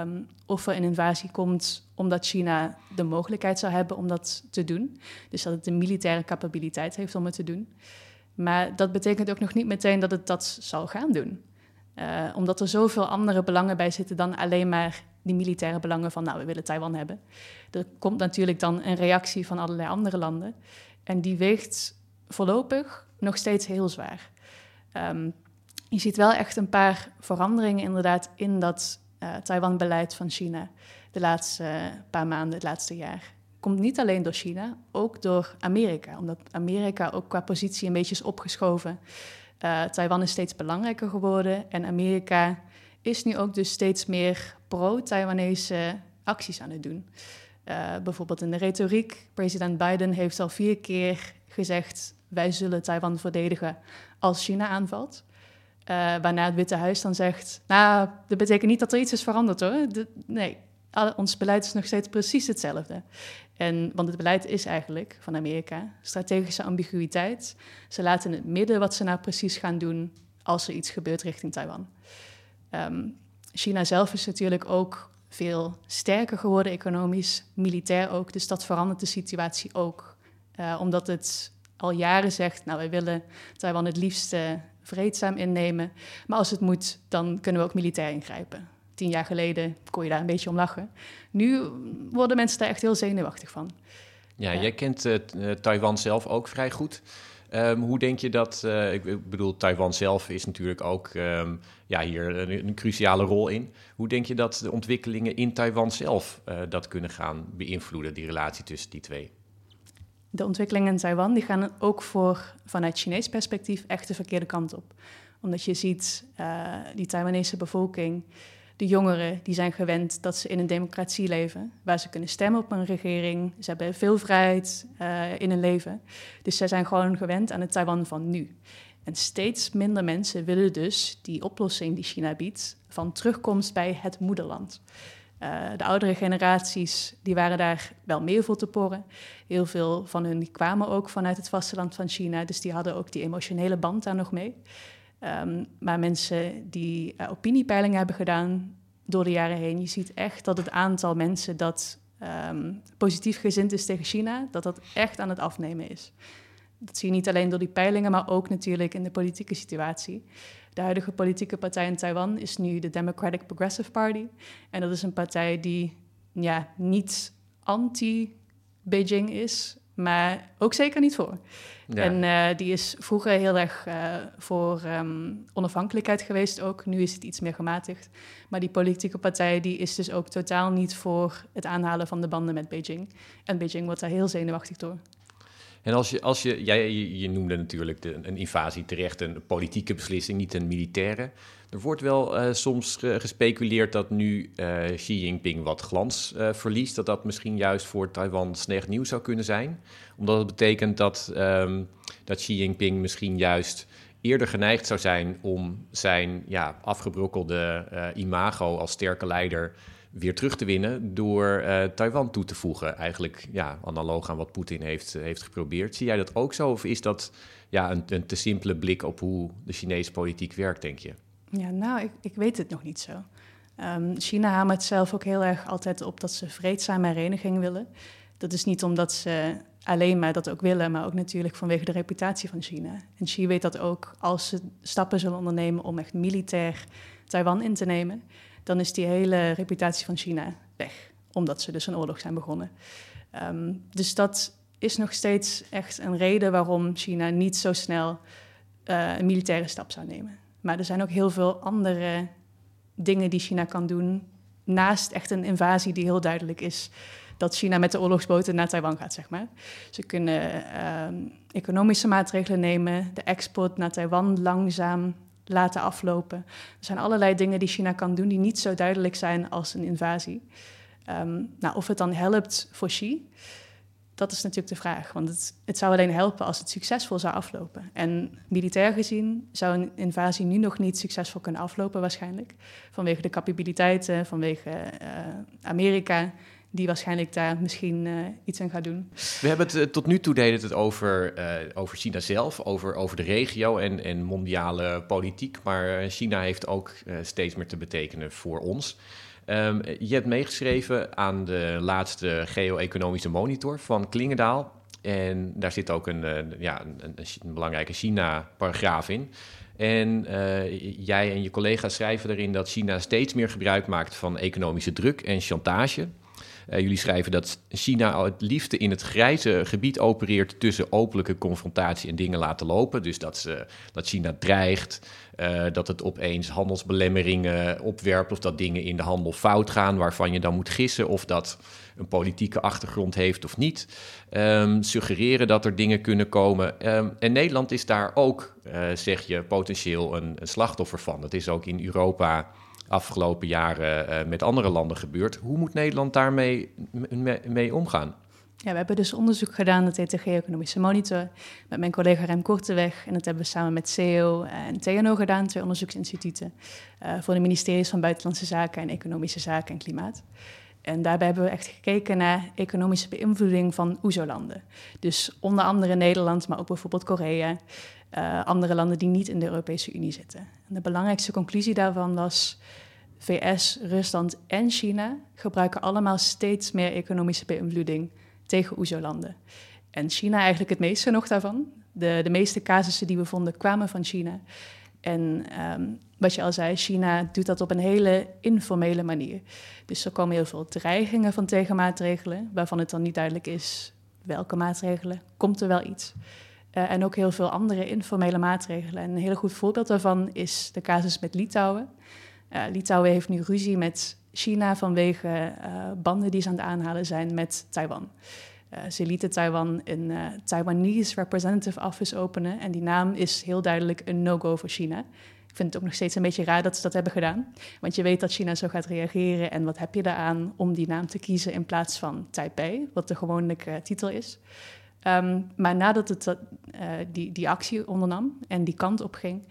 um, of er een invasie komt omdat China de mogelijkheid zou hebben om dat te doen. Dus dat het de militaire capabiliteit heeft om het te doen. Maar dat betekent ook nog niet meteen dat het dat zal gaan doen. Uh, omdat er zoveel andere belangen bij zitten dan alleen maar die militaire belangen van, nou, we willen Taiwan hebben. Er komt natuurlijk dan een reactie van allerlei andere landen. En die weegt voorlopig nog steeds heel zwaar. Um, je ziet wel echt een paar veranderingen inderdaad in dat uh, Taiwan-beleid van China de laatste uh, paar maanden, het laatste jaar. Komt niet alleen door China, ook door Amerika. Omdat Amerika ook qua positie een beetje is opgeschoven. Uh, Taiwan is steeds belangrijker geworden en Amerika is nu ook dus steeds meer pro-Taiwanese acties aan het doen. bijvoorbeeld in de retoriek. President Biden heeft al vier keer gezegd wij zullen Taiwan verdedigen als China aanvalt. Uh, waarna het Witte Huis dan zegt, nou, dat betekent niet dat er iets is veranderd hoor. Nee, ons beleid is nog steeds precies hetzelfde. En, want het beleid is eigenlijk van Amerika strategische ambiguïteit. Ze laten het midden wat ze nou precies gaan doen als er iets gebeurt richting Taiwan. Um, China zelf is natuurlijk ook veel sterker geworden economisch, militair ook. Dus dat verandert de situatie ook. Uh, omdat het al jaren zegt, nou wij willen Taiwan het liefst uh, vreedzaam innemen. Maar als het moet, dan kunnen we ook militair ingrijpen. Tien jaar geleden kon je daar een beetje om lachen. Nu worden mensen daar echt heel zenuwachtig van. Ja, jij kent uh, Taiwan zelf ook vrij goed. Um, hoe denk je dat, uh, ik bedoel, Taiwan zelf is natuurlijk ook um, ja, hier een, een, cruciale rol in. Hoe denk je dat de ontwikkelingen in Taiwan zelf dat kunnen gaan beïnvloeden, die relatie tussen die twee? De ontwikkelingen in Taiwan die gaan ook voor, vanuit Chinees perspectief echt de verkeerde kant op. Omdat je ziet, uh, die Taiwanese bevolking de jongeren die zijn gewend dat ze in een democratie leven, waar ze kunnen stemmen op een regering. Ze hebben veel vrijheid uh, in hun leven. Dus zij zijn gewoon gewend aan het Taiwan van nu. En steeds minder mensen willen dus die oplossing die China biedt van terugkomst bij het moederland. Uh, de oudere generaties die waren daar wel meer voor te porren. Heel veel van hun die kwamen ook vanuit het vasteland van China, dus die hadden ook die emotionele band daar nog mee. Um, maar mensen die uh, opiniepeilingen hebben gedaan door de jaren heen, je ziet echt dat het aantal mensen dat um, positief gezind is tegen China, dat dat echt aan het afnemen is. Dat zie je niet alleen door die peilingen, maar ook natuurlijk in de politieke situatie. De huidige politieke partij in Taiwan is nu de Democratic Progressive Party. En dat is een partij die ja, niet anti-Beijing is, maar ook zeker niet voor. Ja. En uh, die is vroeger heel erg uh, voor um, onafhankelijkheid geweest ook. Nu is het iets meer gematigd. Maar die politieke partij die is dus ook totaal niet voor het aanhalen van de banden met Beijing. En Beijing wordt daar heel zenuwachtig door. En als je, als je, jij, je, je noemde natuurlijk een invasie terecht een politieke beslissing, niet een militaire. Er wordt wel uh, soms gespeculeerd dat nu uh, Xi Jinping wat glans uh, verliest. Dat dat misschien juist voor Taiwan slecht nieuws zou kunnen zijn. Omdat het betekent dat, um, dat Xi Jinping misschien juist eerder geneigd zou zijn om zijn ja, afgebrokkelde imago als sterke leider weer terug te winnen door uh, Taiwan toe te voegen. Eigenlijk ja, analoog aan wat Poetin heeft, uh, heeft geprobeerd. Zie jij dat ook zo? Of is dat ja, een, een te simpele blik op hoe de Chinese politiek werkt, denk je? Ja, nou, ik, ik weet het nog niet zo. Um, China hamert zelf ook heel erg altijd op dat ze vreedzame hereniging willen. Dat is niet omdat ze alleen maar dat ook willen, maar ook natuurlijk vanwege de reputatie van China. En Xi weet dat ook als ze stappen zullen ondernemen om echt militair Taiwan in te nemen, dan is die hele reputatie van China weg. Omdat ze dus een oorlog zijn begonnen. Um, dus dat is nog steeds echt een reden waarom China niet zo snel uh, een militaire stap zou nemen. Maar er zijn ook heel veel andere dingen die China kan doen. Naast echt een invasie die heel duidelijk is dat China met de oorlogsboten naar Taiwan gaat, zeg maar. Ze kunnen uh, economische maatregelen nemen, de export naar Taiwan langzaam laten aflopen. Er zijn allerlei dingen die China kan doen die niet zo duidelijk zijn als een invasie. Um, nou, of het dan helpt voor Xi, dat is natuurlijk de vraag. Want het, het, zou alleen helpen als het succesvol zou aflopen. En militair gezien zou een invasie nu nog niet succesvol kunnen aflopen, waarschijnlijk. Vanwege de capabiliteiten, vanwege uh, Amerika die waarschijnlijk daar misschien uh, iets aan gaat doen. We hebben het uh, tot nu toe deden het over, uh, over China zelf, over, over de regio en, en mondiale politiek. Maar China heeft ook steeds meer te betekenen voor ons. Um, je hebt meegeschreven aan de laatste geo-economische monitor van Klingendaal. En daar zit ook een, ja, een, een belangrijke China-paragraaf in. En jij en je collega's schrijven erin dat China steeds meer gebruik maakt van economische druk en chantage. Uh, jullie schrijven dat China al het liefste in het grijze gebied opereert tussen openlijke confrontatie en dingen laten lopen. Dus dat, ze, dat China dreigt, uh, dat het opeens handelsbelemmeringen opwerpt of dat dingen in de handel fout gaan waarvan je dan moet gissen of dat een politieke achtergrond heeft of niet. Um, suggereren dat er dingen kunnen komen. Um, en Nederland is daar ook, uh, zeg je, potentieel een, een slachtoffer van. Het is ook in Europa afgelopen jaren uh, met andere landen gebeurt. Hoe moet Nederland daarmee mee, omgaan? Ja, we hebben dus onderzoek gedaan, dat heet de Geo-economische Monitor, met mijn collega Rem Korteweg. En dat hebben we samen met CEO en TNO gedaan, twee onderzoeksinstituten, uh, voor de ministeries van Buitenlandse Zaken en Economische Zaken en Klimaat. En daarbij hebben we echt gekeken naar economische beïnvloeding van OESO-landen. Dus onder andere Nederland, maar ook bijvoorbeeld Korea, uh, andere landen die niet in de Europese Unie zitten. En de belangrijkste conclusie daarvan was... VS, Rusland en China gebruiken allemaal steeds meer economische beïnvloeding tegen OESO-landen. En China eigenlijk het meeste nog daarvan. De, de meeste casussen die we vonden kwamen van China. En um, wat je al zei, China doet dat op een hele informele manier. Dus er komen heel veel dreigingen van tegenmaatregelen, waarvan het dan niet duidelijk is welke maatregelen? Komt er wel iets? Uh, en ook heel veel andere informele maatregelen. En een heel goed voorbeeld daarvan is de casus met Litouwen. Uh, Litouwen heeft nu ruzie met China vanwege uh, banden die ze aan het aanhalen zijn met Taiwan. ze lieten Taiwan een Taiwanese Representative Office openen. En die naam is heel duidelijk een no-go voor China. Ik vind het ook nog steeds een beetje raar dat ze dat hebben gedaan. Want je weet dat China zo gaat reageren. En wat heb je daaraan om die naam te kiezen in plaats van Taipei, wat de gewone titel is. Um, maar nadat het uh, die, die actie ondernam en die kant op ging,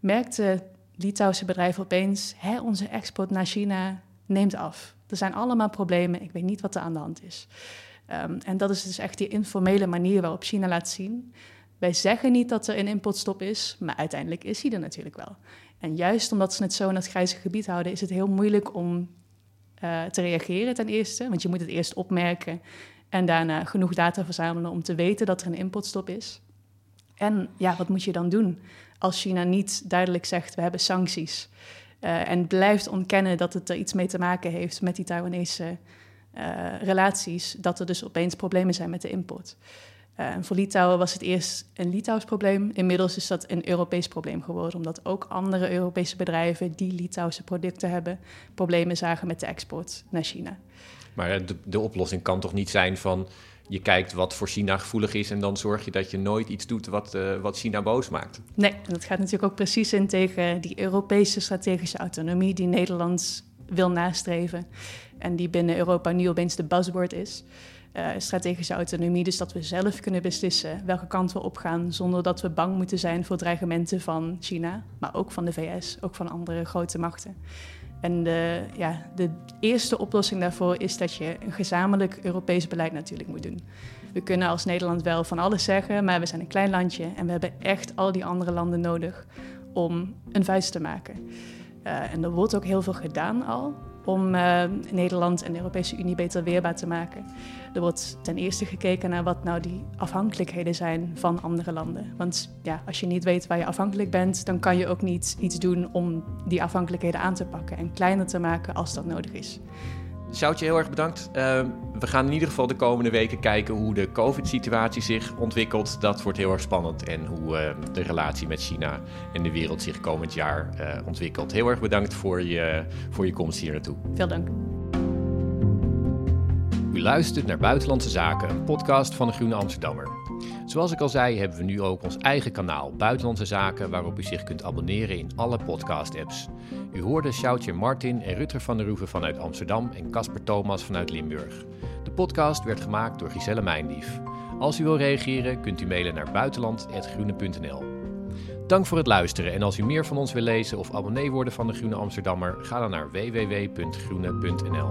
merkte Litouwse bedrijven opeens: hè, onze export naar China neemt af. Er zijn allemaal problemen, ik weet niet wat er aan de hand is. Um, en dat is dus echt die informele manier waarop China laat zien. Wij zeggen niet dat er een importstop is, maar uiteindelijk is die er natuurlijk wel. En juist omdat ze het zo in het grijze gebied houden, is het heel moeilijk om uh, te reageren ten eerste. Want je moet het eerst opmerken en daarna genoeg data verzamelen om te weten dat er een importstop is. En ja, wat moet je dan doen als China niet duidelijk zegt: we hebben sancties. Uh, en blijft ontkennen dat het er iets mee te maken heeft met die Taiwanese uh, relaties, dat er dus opeens problemen zijn met de import. En voor Litouwen was het eerst een Litouws probleem. Inmiddels is dat een Europees probleem geworden, omdat ook andere Europese bedrijven die Litouwse producten hebben, problemen zagen met de export naar China. Maar de, de oplossing kan toch niet zijn van je kijkt wat voor China gevoelig is en dan zorg je dat je nooit iets doet wat, uh, wat China boos maakt. Nee, en dat gaat natuurlijk ook precies in tegen die Europese strategische autonomie die Nederland wil nastreven en die binnen Europa nu opeens de buzzword is. Uh, strategische autonomie, dus dat we zelf kunnen beslissen welke kant we opgaan zonder dat we bang moeten zijn voor dreigementen van China, maar ook van de VS, ook van andere grote machten. En de, ja, de eerste oplossing daarvoor is dat je een gezamenlijk Europees beleid natuurlijk moet doen. We kunnen als Nederland wel van alles zeggen, maar we zijn een klein landje en we hebben echt al die andere landen nodig om een vuist te maken. Uh, en er wordt ook heel veel gedaan al om uh, Nederland en de Europese Unie beter weerbaar te maken. Er wordt ten eerste gekeken naar wat nou die afhankelijkheden zijn van andere landen. Want ja, als je niet weet waar je afhankelijk bent, dan kan je ook niet iets doen om die afhankelijkheden aan te pakken en kleiner te maken als dat nodig is. Sjoutje, heel erg bedankt. Uh, we gaan in ieder geval de komende weken kijken hoe de COVID-situatie zich ontwikkelt. Dat wordt heel erg spannend. En hoe uh, de relatie met China en de wereld zich komend jaar uh, ontwikkelt. Heel erg bedankt voor je, voor je komst hier naartoe. Veel dank. U luistert naar Buitenlandse Zaken, een podcast van de Groene Amsterdammer. Zoals ik al zei, hebben we nu ook ons eigen kanaal Buitenlandse Zaken, waarop u zich kunt abonneren in alle podcast-apps. U hoorde Sjoutje Martin en Rutger van der Roeven vanuit Amsterdam en Casper Thomas vanuit Limburg. De podcast werd gemaakt door Giselle Mijndief. Als u wil reageren, kunt u mailen naar buitenland.groene.nl. Dank voor het luisteren en als u meer van ons wil lezen of abonnee worden van de Groene Amsterdammer, ga dan naar www.groene.nl.